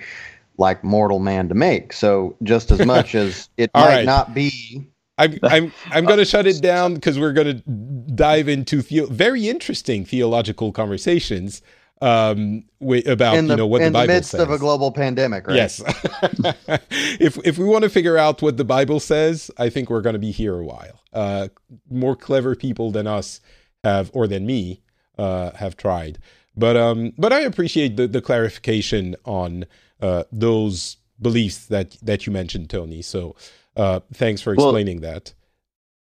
Speaker 3: like mortal man to make. So just as much as it might right. not be
Speaker 1: I'm I'm I'm going to shut it down because we're going to dive into the- very interesting theological conversations um about
Speaker 3: the,
Speaker 1: you know what the Bible says.
Speaker 3: In the midst
Speaker 1: says.
Speaker 3: of a global pandemic, right?
Speaker 1: Yes. if if we want to figure out what the Bible says, I think we're going to be here a while. Uh, more clever people than us have, or than me, uh, have tried. But um, but I appreciate the the clarification on uh those beliefs that that you mentioned, Tony. So uh, thanks for explaining well, that.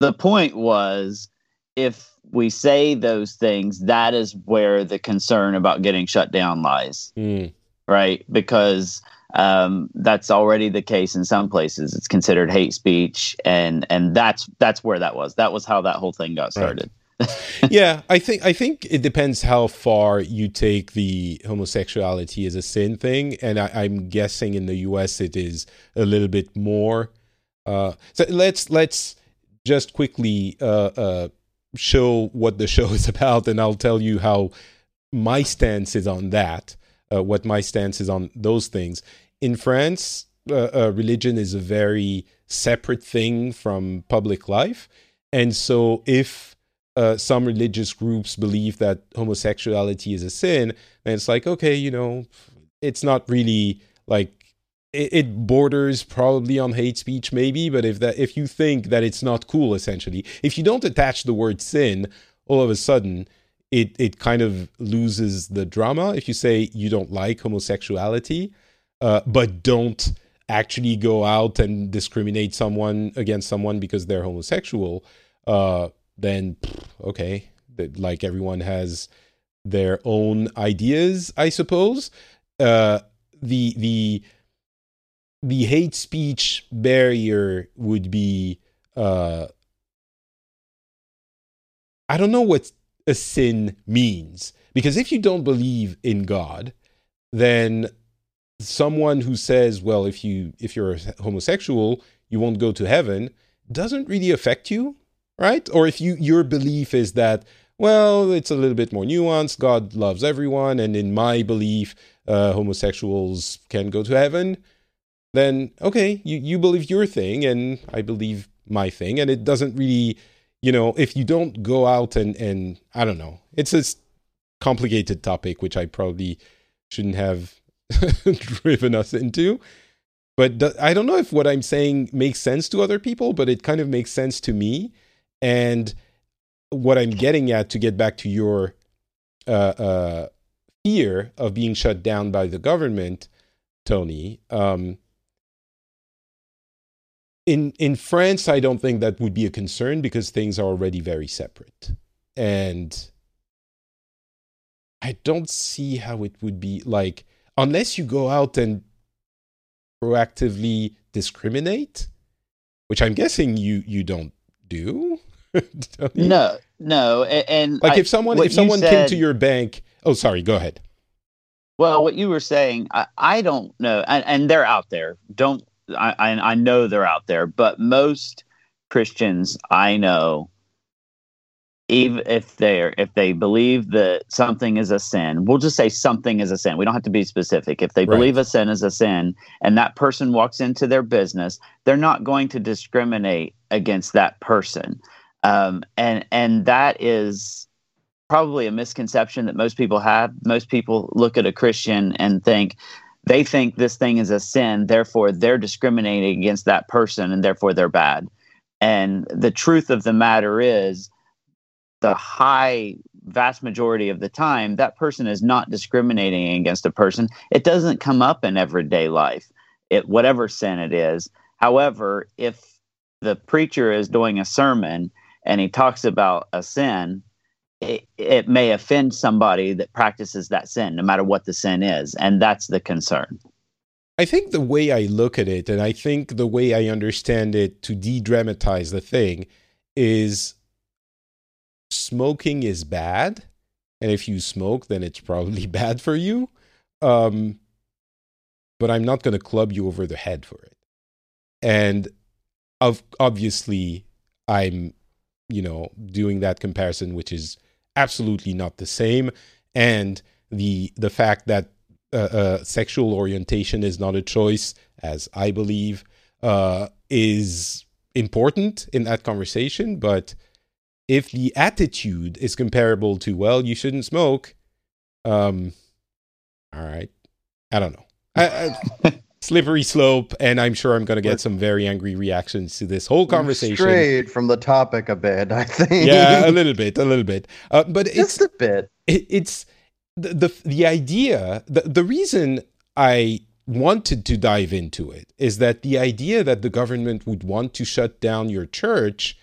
Speaker 2: The point was if we say those things, that is where the concern about getting shut down lies.
Speaker 1: Mm.
Speaker 2: right? Because um, that's already the case in some places. It's considered hate speech, and and that's that's where that was. That was how that whole thing got started.
Speaker 1: Right. yeah, I think I think it depends how far you take the homosexuality as a sin thing, and I, am guessing in the U.S. it is a little bit more. Uh, so let's let's just quickly uh, uh, show what the show is about, and I'll tell you how my stance is on that. Uh, what my stance is on those things in France, uh, uh, religion is a very separate thing from public life. And so, if some religious groups believe that homosexuality is a sin, then it's like, okay, you know, it's not really like it, borders probably on hate speech, maybe. But if that, if you think that it's not cool, essentially, if you don't attach the word sin, all of a sudden it it kind of loses the drama. If you say you don't like homosexuality, uh, but don't actually go out and discriminate someone against someone because they're homosexual, uh, then okay, like everyone has their own ideas, I suppose. Uh, the the the hate speech barrier would be uh, I don't know what a sin means because if you don't believe in God, then someone who says, well, if you if you're a homosexual, you won't go to heaven, doesn't really affect you, right? Or if you your belief is that well, it's a little bit more nuanced. God loves everyone, and in my belief, uh, homosexuals can go to heaven. Then okay, you you believe your thing, and I believe my thing, and it doesn't really, you know, if you don't go out and and I don't know, it's a complicated topic which I probably shouldn't have driven us into. But I don't know if what I'm saying makes sense to other people, but it kind of makes sense to me. And what I'm getting at to get back to your uh, uh, fear of being shut down by the government, Tony. Um, in in France, I don't think that would be a concern because things are already very separate, and I don't see how it would be like unless you go out and proactively discriminate, which I'm guessing you you don't do.
Speaker 2: don't no, no, and, and
Speaker 1: like I, if someone if someone said, came to your bank, oh, sorry, go ahead.
Speaker 2: Well, what you were saying, I, I don't know, and, and they're out there. Don't I, I? I know they're out there, but most Christians I know even if they're if they believe that something is a sin we'll just say something is a sin we don't have to be specific if they right. believe a sin is a sin and that person walks into their business they're not going to discriminate against that person um, and and that is probably a misconception that most people have most people look at a christian and think they think this thing is a sin therefore they're discriminating against that person and therefore they're bad. And the truth of the matter is the high vast majority of the time that person is not discriminating against a person. It doesn't come up in everyday life it whatever sin it is. However if the preacher is doing a sermon and he talks about a sin it, it may offend somebody that practices that sin no matter what the sin is and that's the concern
Speaker 1: I think the way I look at it, and I think the way I understand it to de dramatize the thing, is smoking is bad, and if you smoke, then it's probably bad for you. Um, but I'm not going to club you over the head for it. And of obviously, I'm, you know, doing that comparison, which is absolutely not the same. And the the fact that uh, uh, sexual orientation is not a choice, as I believe, uh, is important in that conversation. But if the attitude is comparable to well you shouldn't smoke um all right i don't know I, I, slippery slope and i'm sure i'm going to get some very angry reactions to this whole conversation.
Speaker 3: straight from the topic a bit i think.
Speaker 1: Yeah a little bit a little bit. Uh, but
Speaker 3: just
Speaker 1: it's
Speaker 3: a bit.
Speaker 1: it, it's the, the the idea the, the reason i wanted to dive into it is that the idea that the government would want to shut down your church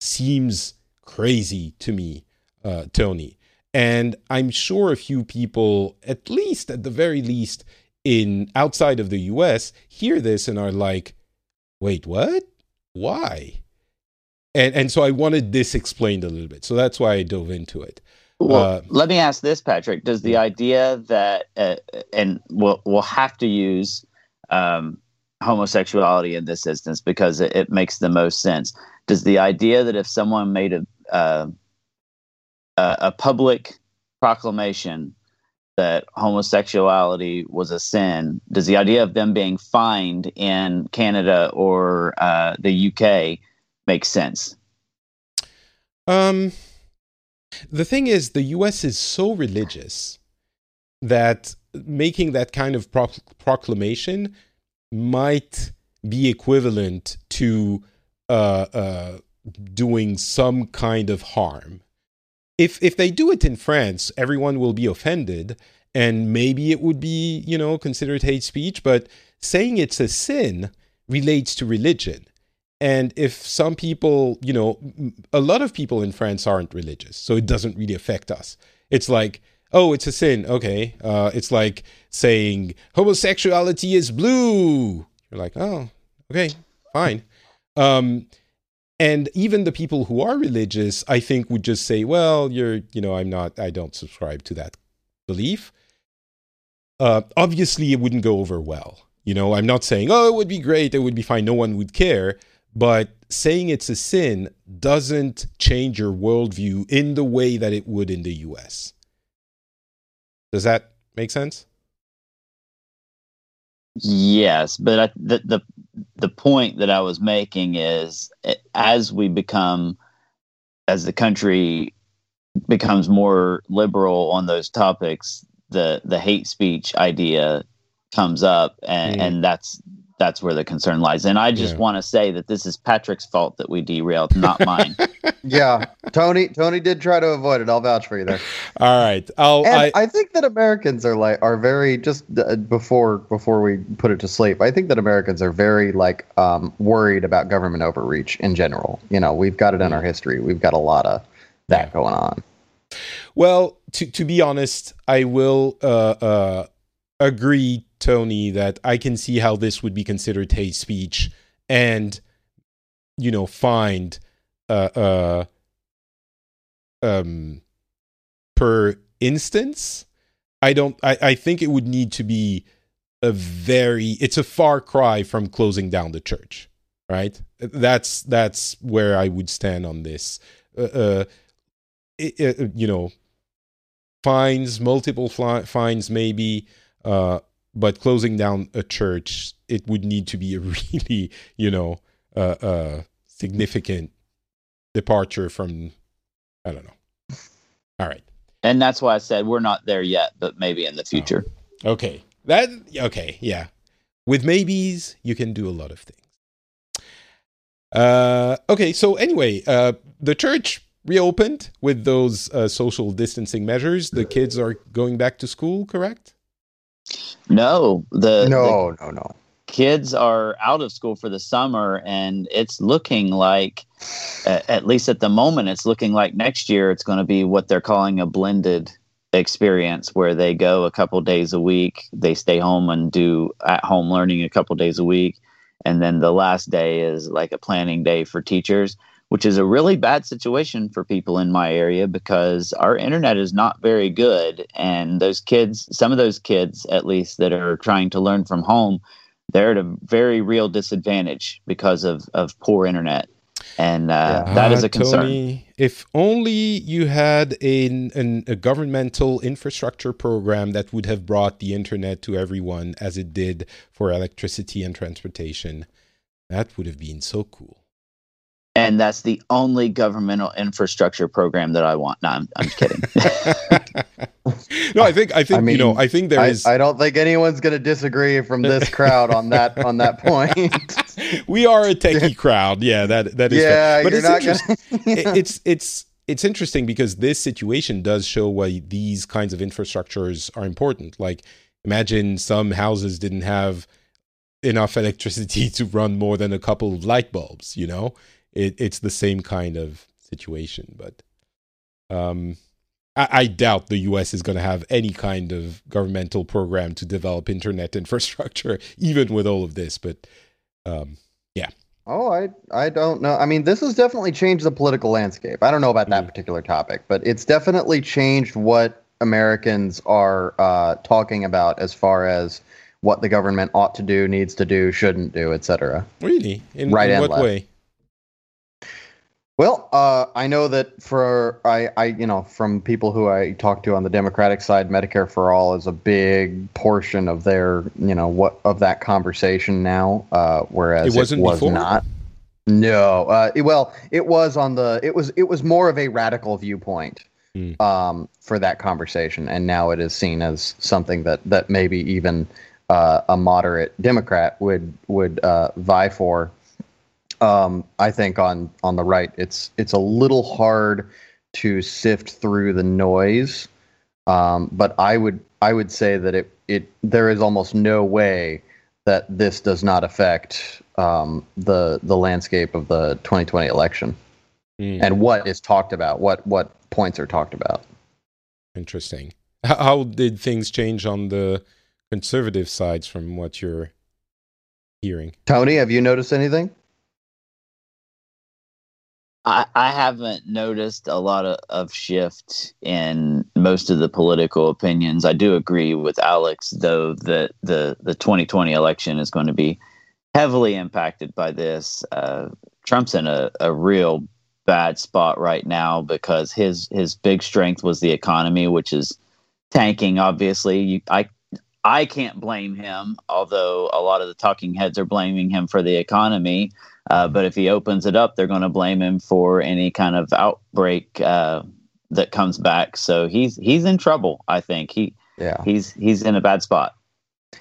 Speaker 1: seems crazy to me, uh, Tony. And I'm sure a few people, at least at the very least, in outside of the US, hear this and are like, wait, what? Why? And and so I wanted this explained a little bit. So that's why I dove into it.
Speaker 2: Well,
Speaker 1: Uh,
Speaker 2: let me ask this, Patrick. Does the idea that, uh, and we'll, we'll have to use um, homosexuality in this instance because it, it makes the most sense. Does the idea that if someone made a uh, a, a public proclamation that homosexuality was a sin, does the idea of them being fined in Canada or uh, the UK make sense?
Speaker 1: Um, the thing is, the U.S. is so religious that making that kind of proc- proclamation might be equivalent to uh, uh, doing some kind of harm. If if they do it in France, everyone will be offended, and maybe it would be you know considered hate speech. But saying it's a sin relates to religion. And if some people, you know, a lot of people in France aren't religious, so it doesn't really affect us. It's like, oh, it's a sin. Okay. Uh, it's like saying homosexuality is blue. You're like, oh, okay, fine. Um, and even the people who are religious, I think, would just say, well, you're, you know, I'm not, I don't subscribe to that belief. Uh, obviously, it wouldn't go over well. You know, I'm not saying, oh, it would be great, it would be fine, no one would care. But saying it's a sin doesn't change your worldview in the way that it would in the US. Does that make sense?
Speaker 2: Yes, but I, the the the point that I was making is eh, as we become as the country becomes more liberal on those topics, the the hate speech idea comes up, and,
Speaker 1: Mm.
Speaker 2: and that's that's where the concern lies. And I just
Speaker 1: Yeah.
Speaker 2: want to say that this is Patrick's fault that we derailed, not mine.
Speaker 3: Yeah, Tony. Tony did try to avoid it. I'll vouch for you there.
Speaker 1: All right. I'll, I,
Speaker 3: I, think that Americans are like are very just uh, before before we put it to sleep. I think that Americans are very like um, worried about government overreach in general. You know, we've got it in our history. We've got a lot of that
Speaker 1: Yeah.
Speaker 3: going on.
Speaker 1: Well, to to be honest, I will uh, uh, agree, Tony, that I can see how this would be considered hate speech, and you know, fined uh, uh, um, per instance. I don't. I, I think it would need to be a very. It's a far cry from closing down the church, right? That's that's where I would stand on this. Uh, uh, it, it, you know, fines, multiple fines, maybe, uh, but closing down a church, it would need to be a really, you know, uh, uh, significant departure from, I don't know. All right.
Speaker 2: and that's why I said we're not there yet, but maybe in the future.
Speaker 1: Okay. That, okay. Yeah. With maybes, you can do a lot of things. Uh, okay. So, anyway, uh, the church reopened with those uh, social distancing measures. The kids are going back to school, correct?
Speaker 2: No, the the
Speaker 3: No, no, no.
Speaker 2: kids are out of school for the summer and it's looking like at least at the moment it's looking like next year it's going to be what they're calling a blended experience where they go a couple days a week they stay home and do at home learning a couple days a week and then the last day is like a planning day for teachers which is a really bad situation for people in my area because our internet is not very good and those kids some of those kids at least that are trying to learn from home they're at a very real disadvantage because of, of poor internet and uh,
Speaker 3: Yeah.
Speaker 2: that is
Speaker 1: Ah,
Speaker 2: a concern
Speaker 1: Tony, if only you had a, an, a governmental infrastructure program that would have brought the internet to everyone as it did for electricity and transportation. That would have been so cool.
Speaker 2: And that's the only governmental infrastructure program that i want no i'm, I'm kidding
Speaker 1: no, I think I think
Speaker 3: I
Speaker 1: you know I think there
Speaker 3: I,
Speaker 1: is.
Speaker 3: I don't think anyone's going to disagree from this crowd on that on that point.
Speaker 1: we are a techie crowd. Yeah, that that is. fair.
Speaker 3: yeah,
Speaker 1: but
Speaker 3: you're
Speaker 1: it's
Speaker 3: not
Speaker 1: interesting.
Speaker 3: going.
Speaker 1: it- it's it's it's interesting because this situation does show why these kinds of infrastructures are important. Like, imagine some houses didn't have enough electricity to run more than a couple of light bulbs. You know, it, it's the same kind of situation. But, um, I, I doubt the U.S. is going to have any kind of governmental program to develop internet infrastructure, even with all of this. But um, yeah.
Speaker 3: Oh, I I don't know. I mean, this has definitely changed the political landscape. I don't know about that
Speaker 1: Mm.
Speaker 3: particular topic, but it's definitely changed what Americans are uh, talking about as far as what the government ought to do, needs to do, shouldn't do, etc.
Speaker 1: Really? In,
Speaker 3: Right
Speaker 1: in
Speaker 3: and
Speaker 1: what
Speaker 3: left.
Speaker 1: way?
Speaker 3: Well, uh, I know that for I, I, you know, from people who I talk to on the Democratic side, Medicare for all is a big portion of their, you know, what of that conversation now. Uh, whereas
Speaker 1: It wasn't
Speaker 3: was
Speaker 1: before?
Speaker 3: not. No, uh, it- well, it was on the. It was it was more of a radical viewpoint
Speaker 1: Hmm.
Speaker 3: um, for that conversation, and now it is seen as something that that maybe even uh, a moderate Democrat would would uh, vie for um, I think on on the right, it's it's a little hard to sift through the noise. Um, but I would I would say that it it there is almost no way that this does not affect um, the the landscape of the 2020 election
Speaker 1: Hmm,
Speaker 3: and what is talked about, what what points are talked about.
Speaker 1: interesting. How, how did things change on the conservative sides from what you're hearing?
Speaker 3: Tony, have you noticed anything?
Speaker 2: I, I haven't noticed a lot of, of shift in most of the political opinions. I do agree with Alex, though, that the, the 2020 election is going to be heavily impacted by this. Uh, Trump's in a, a real bad spot right now because his his big strength was the economy, which is tanking. Obviously, you, I I can't blame him, although a lot of the talking heads are blaming him for the economy. Uh, but if he opens it up, they're going to blame him for any kind of outbreak uh, that comes back. So he's he's in trouble. I think he
Speaker 3: Yeah.
Speaker 2: he's he's in a bad spot.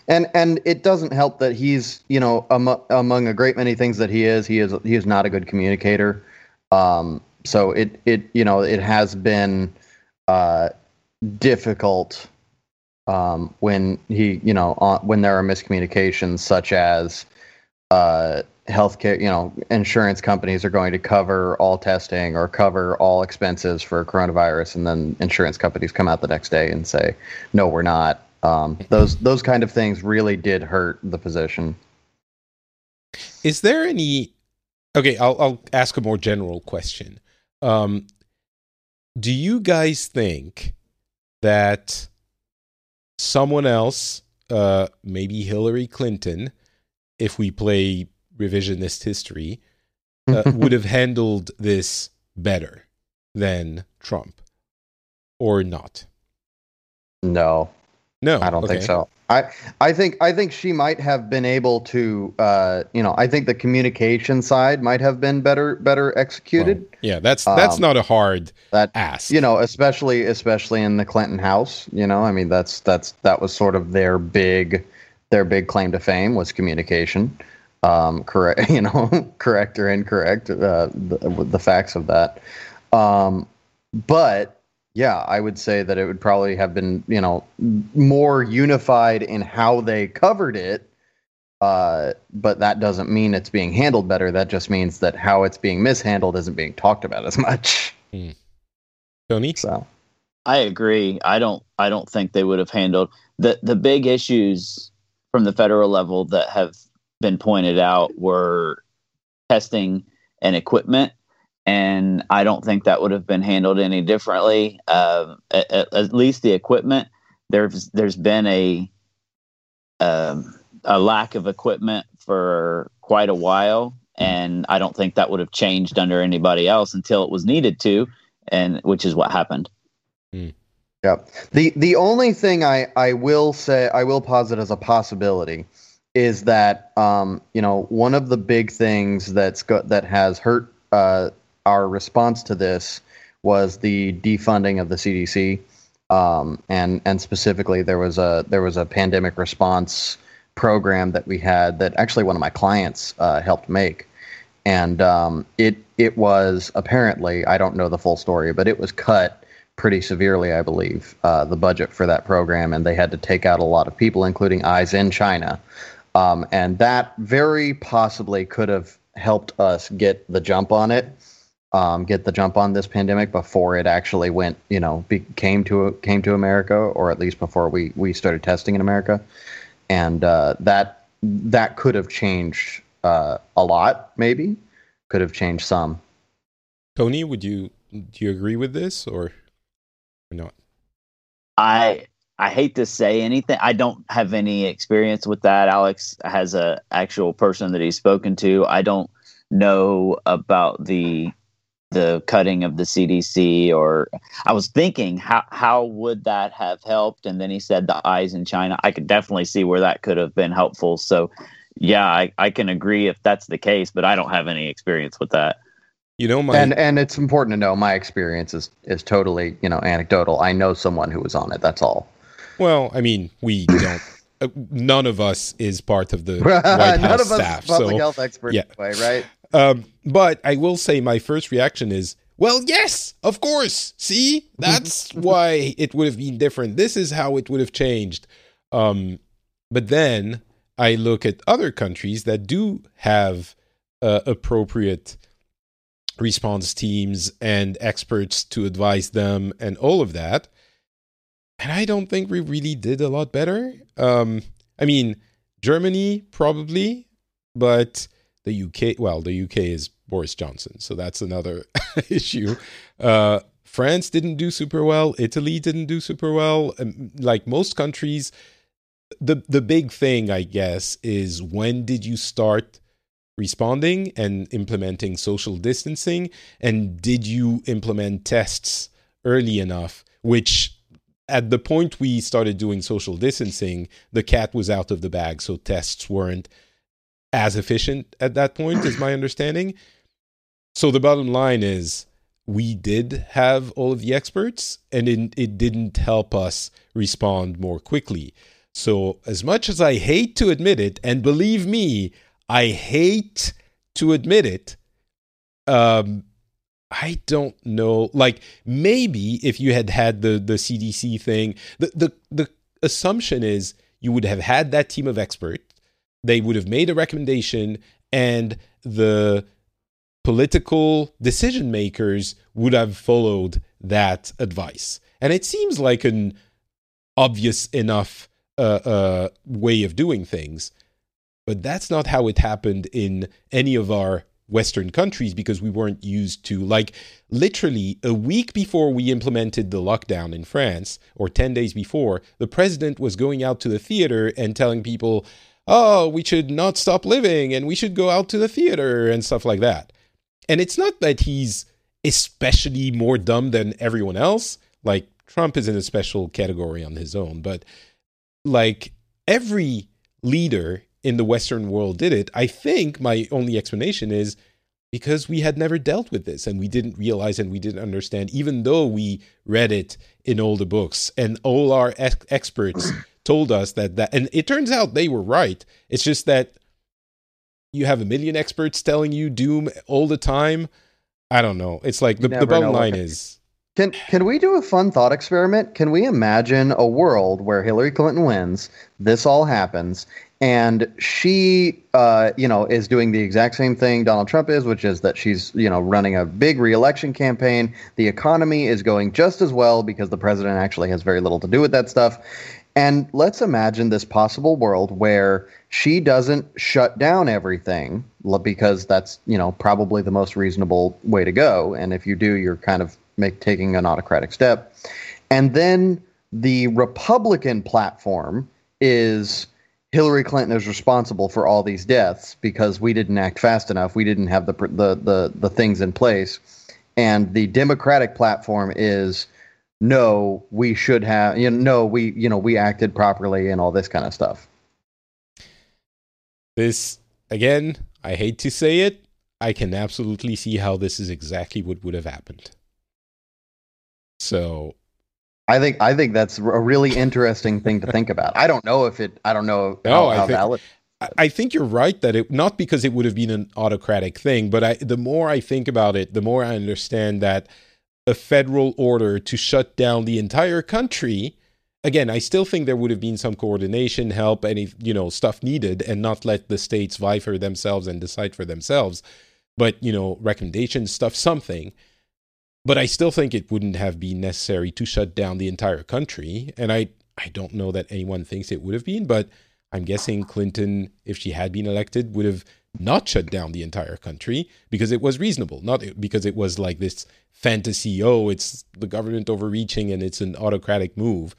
Speaker 3: and and it doesn't help that he's you know among, among a great many things that he is he is he is not a good communicator um so it it you know it has been uh difficult um when he you know uh, when there are miscommunications such as uh healthcare you know insurance companies are going to cover all testing or cover all expenses for coronavirus and then insurance companies come out the next day and say no we're not um, those those kind of things really did hurt the position.
Speaker 1: Is there any? Okay, I'll I'll ask a more general question. Um, do you guys think that someone else, uh, maybe Hillary Clinton, if we play revisionist history, uh, would have handled this better than Trump, or not?
Speaker 3: no,
Speaker 1: No,
Speaker 3: I don't think so. I I think I think she might have been able to uh, you know I think the communication side might have been better better executed.
Speaker 1: Yeah, that's that's
Speaker 3: Um,
Speaker 1: not a hard
Speaker 3: that
Speaker 1: ask.
Speaker 3: you know especially especially in the Clinton house you know I mean that's that's that was sort of their big their big claim to fame was communication um correct you know correct or incorrect uh the, the facts of that um but yeah I would say that it would probably have been you know more unified in how they covered it uh, but that doesn't mean it's being handled better. That just means that how it's being mishandled isn't being talked about as much.
Speaker 1: Tony.
Speaker 3: So
Speaker 2: I agree. I don't I don't think they would have handled the the big issues from the federal level that have been pointed out were testing and equipment and I don't think that would have been handled any differently. Um, at, at- at least the equipment, there's there's been a um, a lack of equipment for quite a while, and I don't think that would have changed under anybody else until it was needed to, and which is what happened.
Speaker 3: Yeah The the only thing I, I will say I will posit as a possibility is that um, you know one of the big things that's go- that has hurt uh, our response to this was the defunding of the CDC um, and and specifically there was a there was a pandemic response program that we had that actually one of my clients uh, helped make and um, it it was apparently I don't know the full story but it was cut pretty severely, I believe, uh, the budget for that program, and they had to take out a lot of people, including eyes in China. Um, and that very possibly could have helped us get the jump on it. Um, get the jump on this pandemic before it actually went, you know, be, came to came to America, or at least before we we started testing in America, and uh, that that could have changed uh, a lot. Maybe could have changed some.
Speaker 1: Tony, would you do you agree with this or or not?
Speaker 2: I I hate to say anything. I don't have any experience with that. Alex has a actual person that he's spoken to. I don't know about the the cutting of the CDC or I was thinking how how would that have helped and then he said the eyes in China I could definitely see where that could have been helpful so yeah I, I can agree if that's the case but I don't have any experience with that
Speaker 1: You know, my
Speaker 3: And and it's important to know my experience is is totally you know anecdotal. I know someone who was on it. That's all.
Speaker 1: well, I mean, we don't. uh, none of us is part of the White House
Speaker 3: None of us
Speaker 1: staff,
Speaker 3: public
Speaker 1: so
Speaker 3: health experts,
Speaker 1: yeah.
Speaker 3: anyway, right?
Speaker 1: Um, but I will say my first reaction is, well, yes, of course. See, that's why it would have been different. This is how it would have changed. Um, but then I look at other countries that do have uh, appropriate response teams and experts to advise them and all of that. And I don't think we really did a lot better. Um, I mean, Germany probably, but the UK, well, the UK is Boris Johnson, so that's another issue. Uh, France didn't do super well. Italy didn't do super well. Um, like most countries, the the big thing, I guess, is when did you start responding and implementing social distancing, and did you implement tests early enough? Which at the point we started doing social distancing, the cat was out of the bag, so tests weren't as efficient at that point, is my understanding. So the bottom line is we did have all of the experts, and it, it didn't help us respond more quickly. So, as much as I hate to admit it, and believe me, I hate to admit it, um, I don't know. Like maybe if you had had the the CDC thing, the the the assumption is you would have had that team of experts. They would have made a recommendation, and the political decision makers would have followed that advice. And it seems like an obvious enough uh, uh, way of doing things, but that's not how it happened in any of our Western countries because we weren't used to, like, literally a week before we implemented the lockdown in France, or 10 days before, the president was going out to the theater and telling people, oh, we should not stop living and we should go out to the theater and stuff like that. And it's not that he's especially more dumb than everyone else. Like, Trump is in a special category on his own, but like every leader in the Western world did it. I think my only explanation is because we had never dealt with this and we didn't realize and we didn't understand, even though we read it in all the books and all our ex- experts told us that that, and it turns out they were right. It's just that you have a million experts telling you doom all the time. I don't know. It's like the, the bottom line is
Speaker 3: Can can we do a fun thought experiment? Can we imagine a world where Hillary Clinton wins, this all happens, and she, uh, you know, is doing the exact same thing Donald Trump is, which is that she's, you know, running a big reelection campaign. The economy is going just as well because the president actually has very little to do with that stuff. And let's imagine this possible world where she doesn't shut down everything because that's, you know, probably the most reasonable way to go. And if you do, you're kind of make taking an autocratic step. And then the Republican platform is Hillary Clinton is responsible for all these deaths because we didn't act fast enough. We didn't have the the the, the things in place. And the Democratic platform is no, we should have you know no, we you know we acted properly and all this kind of stuff.
Speaker 1: this again. I hate to say it. I can absolutely see how this is exactly what would have happened. So
Speaker 3: I think I think that's a really interesting thing to think about. I don't know if it. I don't know
Speaker 1: No,
Speaker 3: how,
Speaker 1: I
Speaker 3: how
Speaker 1: think-
Speaker 3: valid.
Speaker 1: I- I think you're right that it not because it would have been an autocratic thing, but I, the more I think about it, the more I understand that a federal order to shut down the entire country. Again, I still think there would have been some coordination, help, any you know stuff needed, and not let the states vie for themselves and decide for themselves. but you know, recommendations, stuff, something. But I still think it wouldn't have been necessary to shut down the entire country, and I I don't know that anyone thinks it would have been, but I'm guessing Clinton, if she had been elected, would have not shut down the entire country because it was reasonable, not because it was like this fantasy, oh, it's the government overreaching and it's an autocratic move.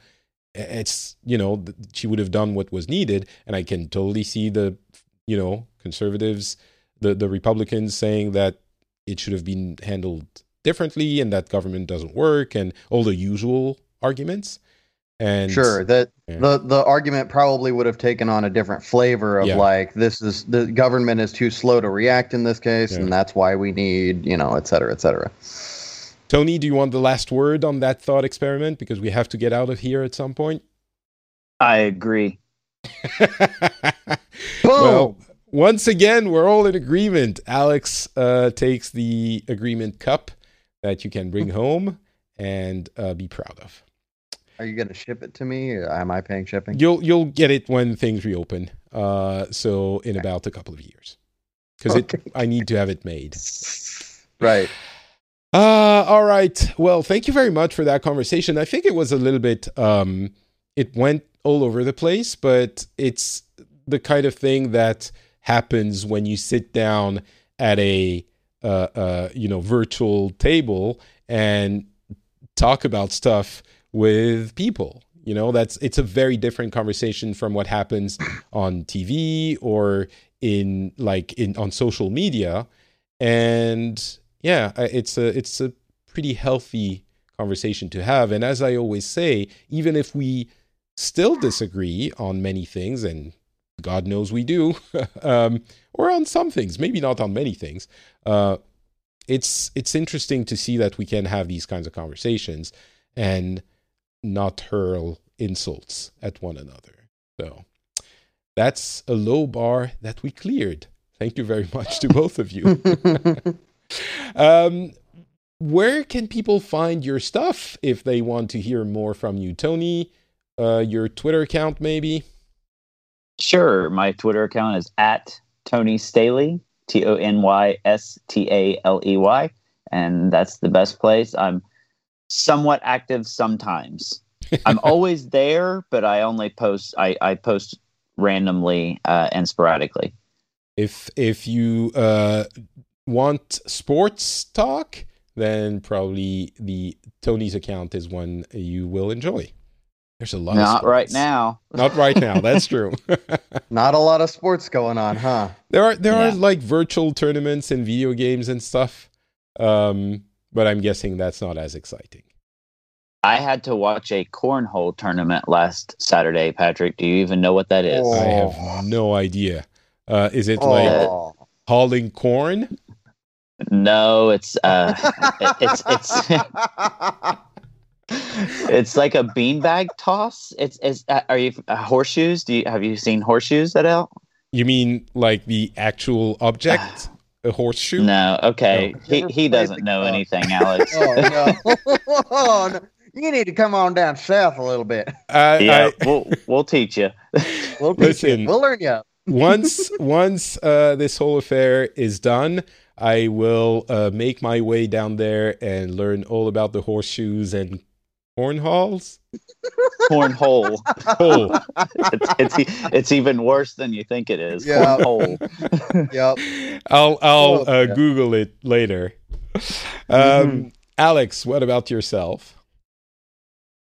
Speaker 1: It's, you know, she would have done what was needed. And I can totally see the, you know, conservatives, the, the Republicans saying that it should have been handled differently and that government doesn't work and all the usual arguments. And
Speaker 3: sure, that yeah. the the argument probably would have taken on a different flavor of yeah. like this is the government is too slow to react in this case, yeah. and that's why we need you know, et cetera, et cetera.
Speaker 1: Tony, do you want the last word on that thought experiment because we have to get out of here at some point?
Speaker 2: I agree.
Speaker 1: well, once again, we're all in agreement. Alex uh, takes the agreement cup that you can bring home and uh, be proud of.
Speaker 3: Are you going to ship it to me? Am I paying shipping?
Speaker 1: You'll you'll get it when things reopen. Uh, so in about a couple of years, because okay. I need to have it made.
Speaker 3: Right.
Speaker 1: Uh, all right. Well, thank you very much for that conversation. I think it was a little bit. Um, it went all over the place, but it's the kind of thing that happens when you sit down at a uh, uh, you know virtual table and talk about stuff with people you know that's it's a very different conversation from what happens on tv or in like in on social media and yeah it's a it's a pretty healthy conversation to have and as i always say even if we still disagree on many things and god knows we do um, or on some things maybe not on many things uh, it's it's interesting to see that we can have these kinds of conversations and not hurl insults at one another. So that's a low bar that we cleared. Thank you very much to both of you. um, where can people find your stuff if they want to hear more from you, Tony? Uh, your Twitter account, maybe?
Speaker 2: Sure. My Twitter account is at Tony Staley, T O N Y S T A L E Y. And that's the best place. I'm somewhat active sometimes. I'm always there, but I only post. I, I post randomly uh, and sporadically.
Speaker 1: If if you uh, want sports talk, then probably the Tony's account is one you will enjoy. There's a lot.
Speaker 2: Not right now.
Speaker 1: Not right now. That's true.
Speaker 3: Not a lot of sports going on, huh?
Speaker 1: There are there yeah. are like virtual tournaments and video games and stuff. Um, but I'm guessing that's not as exciting.
Speaker 2: I had to watch a cornhole tournament last Saturday, Patrick. Do you even know what that is?
Speaker 1: Oh. I have no idea. Uh, is it oh. like hauling corn?
Speaker 2: No, it's uh, it, it's it's it's like a beanbag toss. It's is uh, are you uh, horseshoes? Do you have you seen horseshoes at all?
Speaker 1: You mean like the actual object? a horseshoe?
Speaker 2: No, okay. No. He he doesn't know anything, Alex. oh, no.
Speaker 3: oh, no. You need to come on down south a little bit.
Speaker 2: Uh, yeah, I, we'll we'll teach you.
Speaker 3: we'll teach listen, you. We'll learn you.
Speaker 1: once once uh, this whole affair is done, I will uh, make my way down there and learn all about the horseshoes and cornholes.
Speaker 2: Cornhole. Hole. it's, it's, it's even worse than you think it is. Yeah. Cornhole.
Speaker 1: yep. I'll I'll uh, Google it later. Um, mm-hmm. Alex, what about yourself?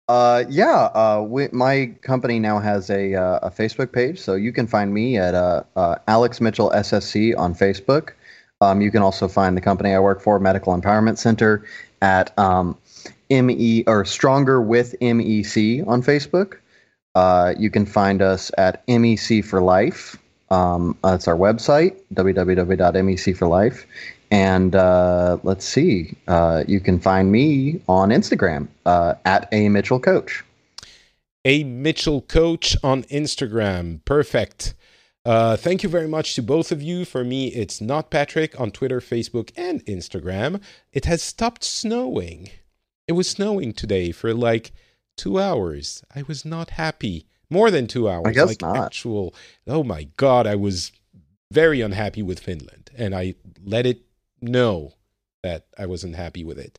Speaker 3: Uh, yeah, uh, we, my company now has a, uh, a Facebook page, so you can find me at uh, uh, Alex Mitchell SSC on Facebook. Um, you can also find the company I work for, Medical Empowerment Center, at um, ME or Stronger with MEC on Facebook. Uh, you can find us at MEC for Life. Um, that's our website, www.mecforlife. And uh, let's see, uh, you can find me on Instagram uh, at a Mitchell Coach.
Speaker 1: A Mitchell Coach on Instagram. Perfect. Uh, thank you very much to both of you. For me, it's not Patrick on Twitter, Facebook, and Instagram. It has stopped snowing. It was snowing today for like two hours. I was not happy. More than two hours. I
Speaker 3: guess
Speaker 1: like
Speaker 3: not.
Speaker 1: Actual. Oh my god, I was very unhappy with Finland, and I let it know that I wasn't happy with it.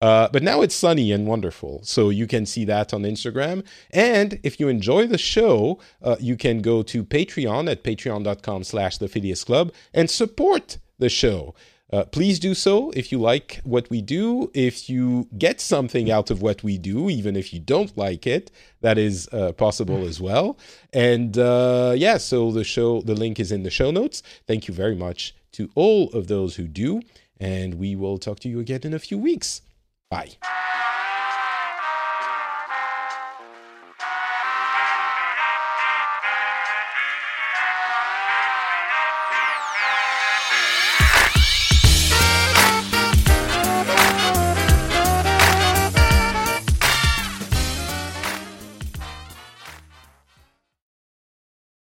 Speaker 1: Uh, but now it's sunny and wonderful. So you can see that on Instagram. And if you enjoy the show, uh, you can go to Patreon at patreon.com slash the Phileas Club and support the show. Uh, please do so if you like what we do. If you get something out of what we do, even if you don't like it, that is uh, possible as well. And uh, yeah, so the show, the link is in the show notes. Thank you very much to all of those who do. And we will talk to you again in a few weeks. Bye.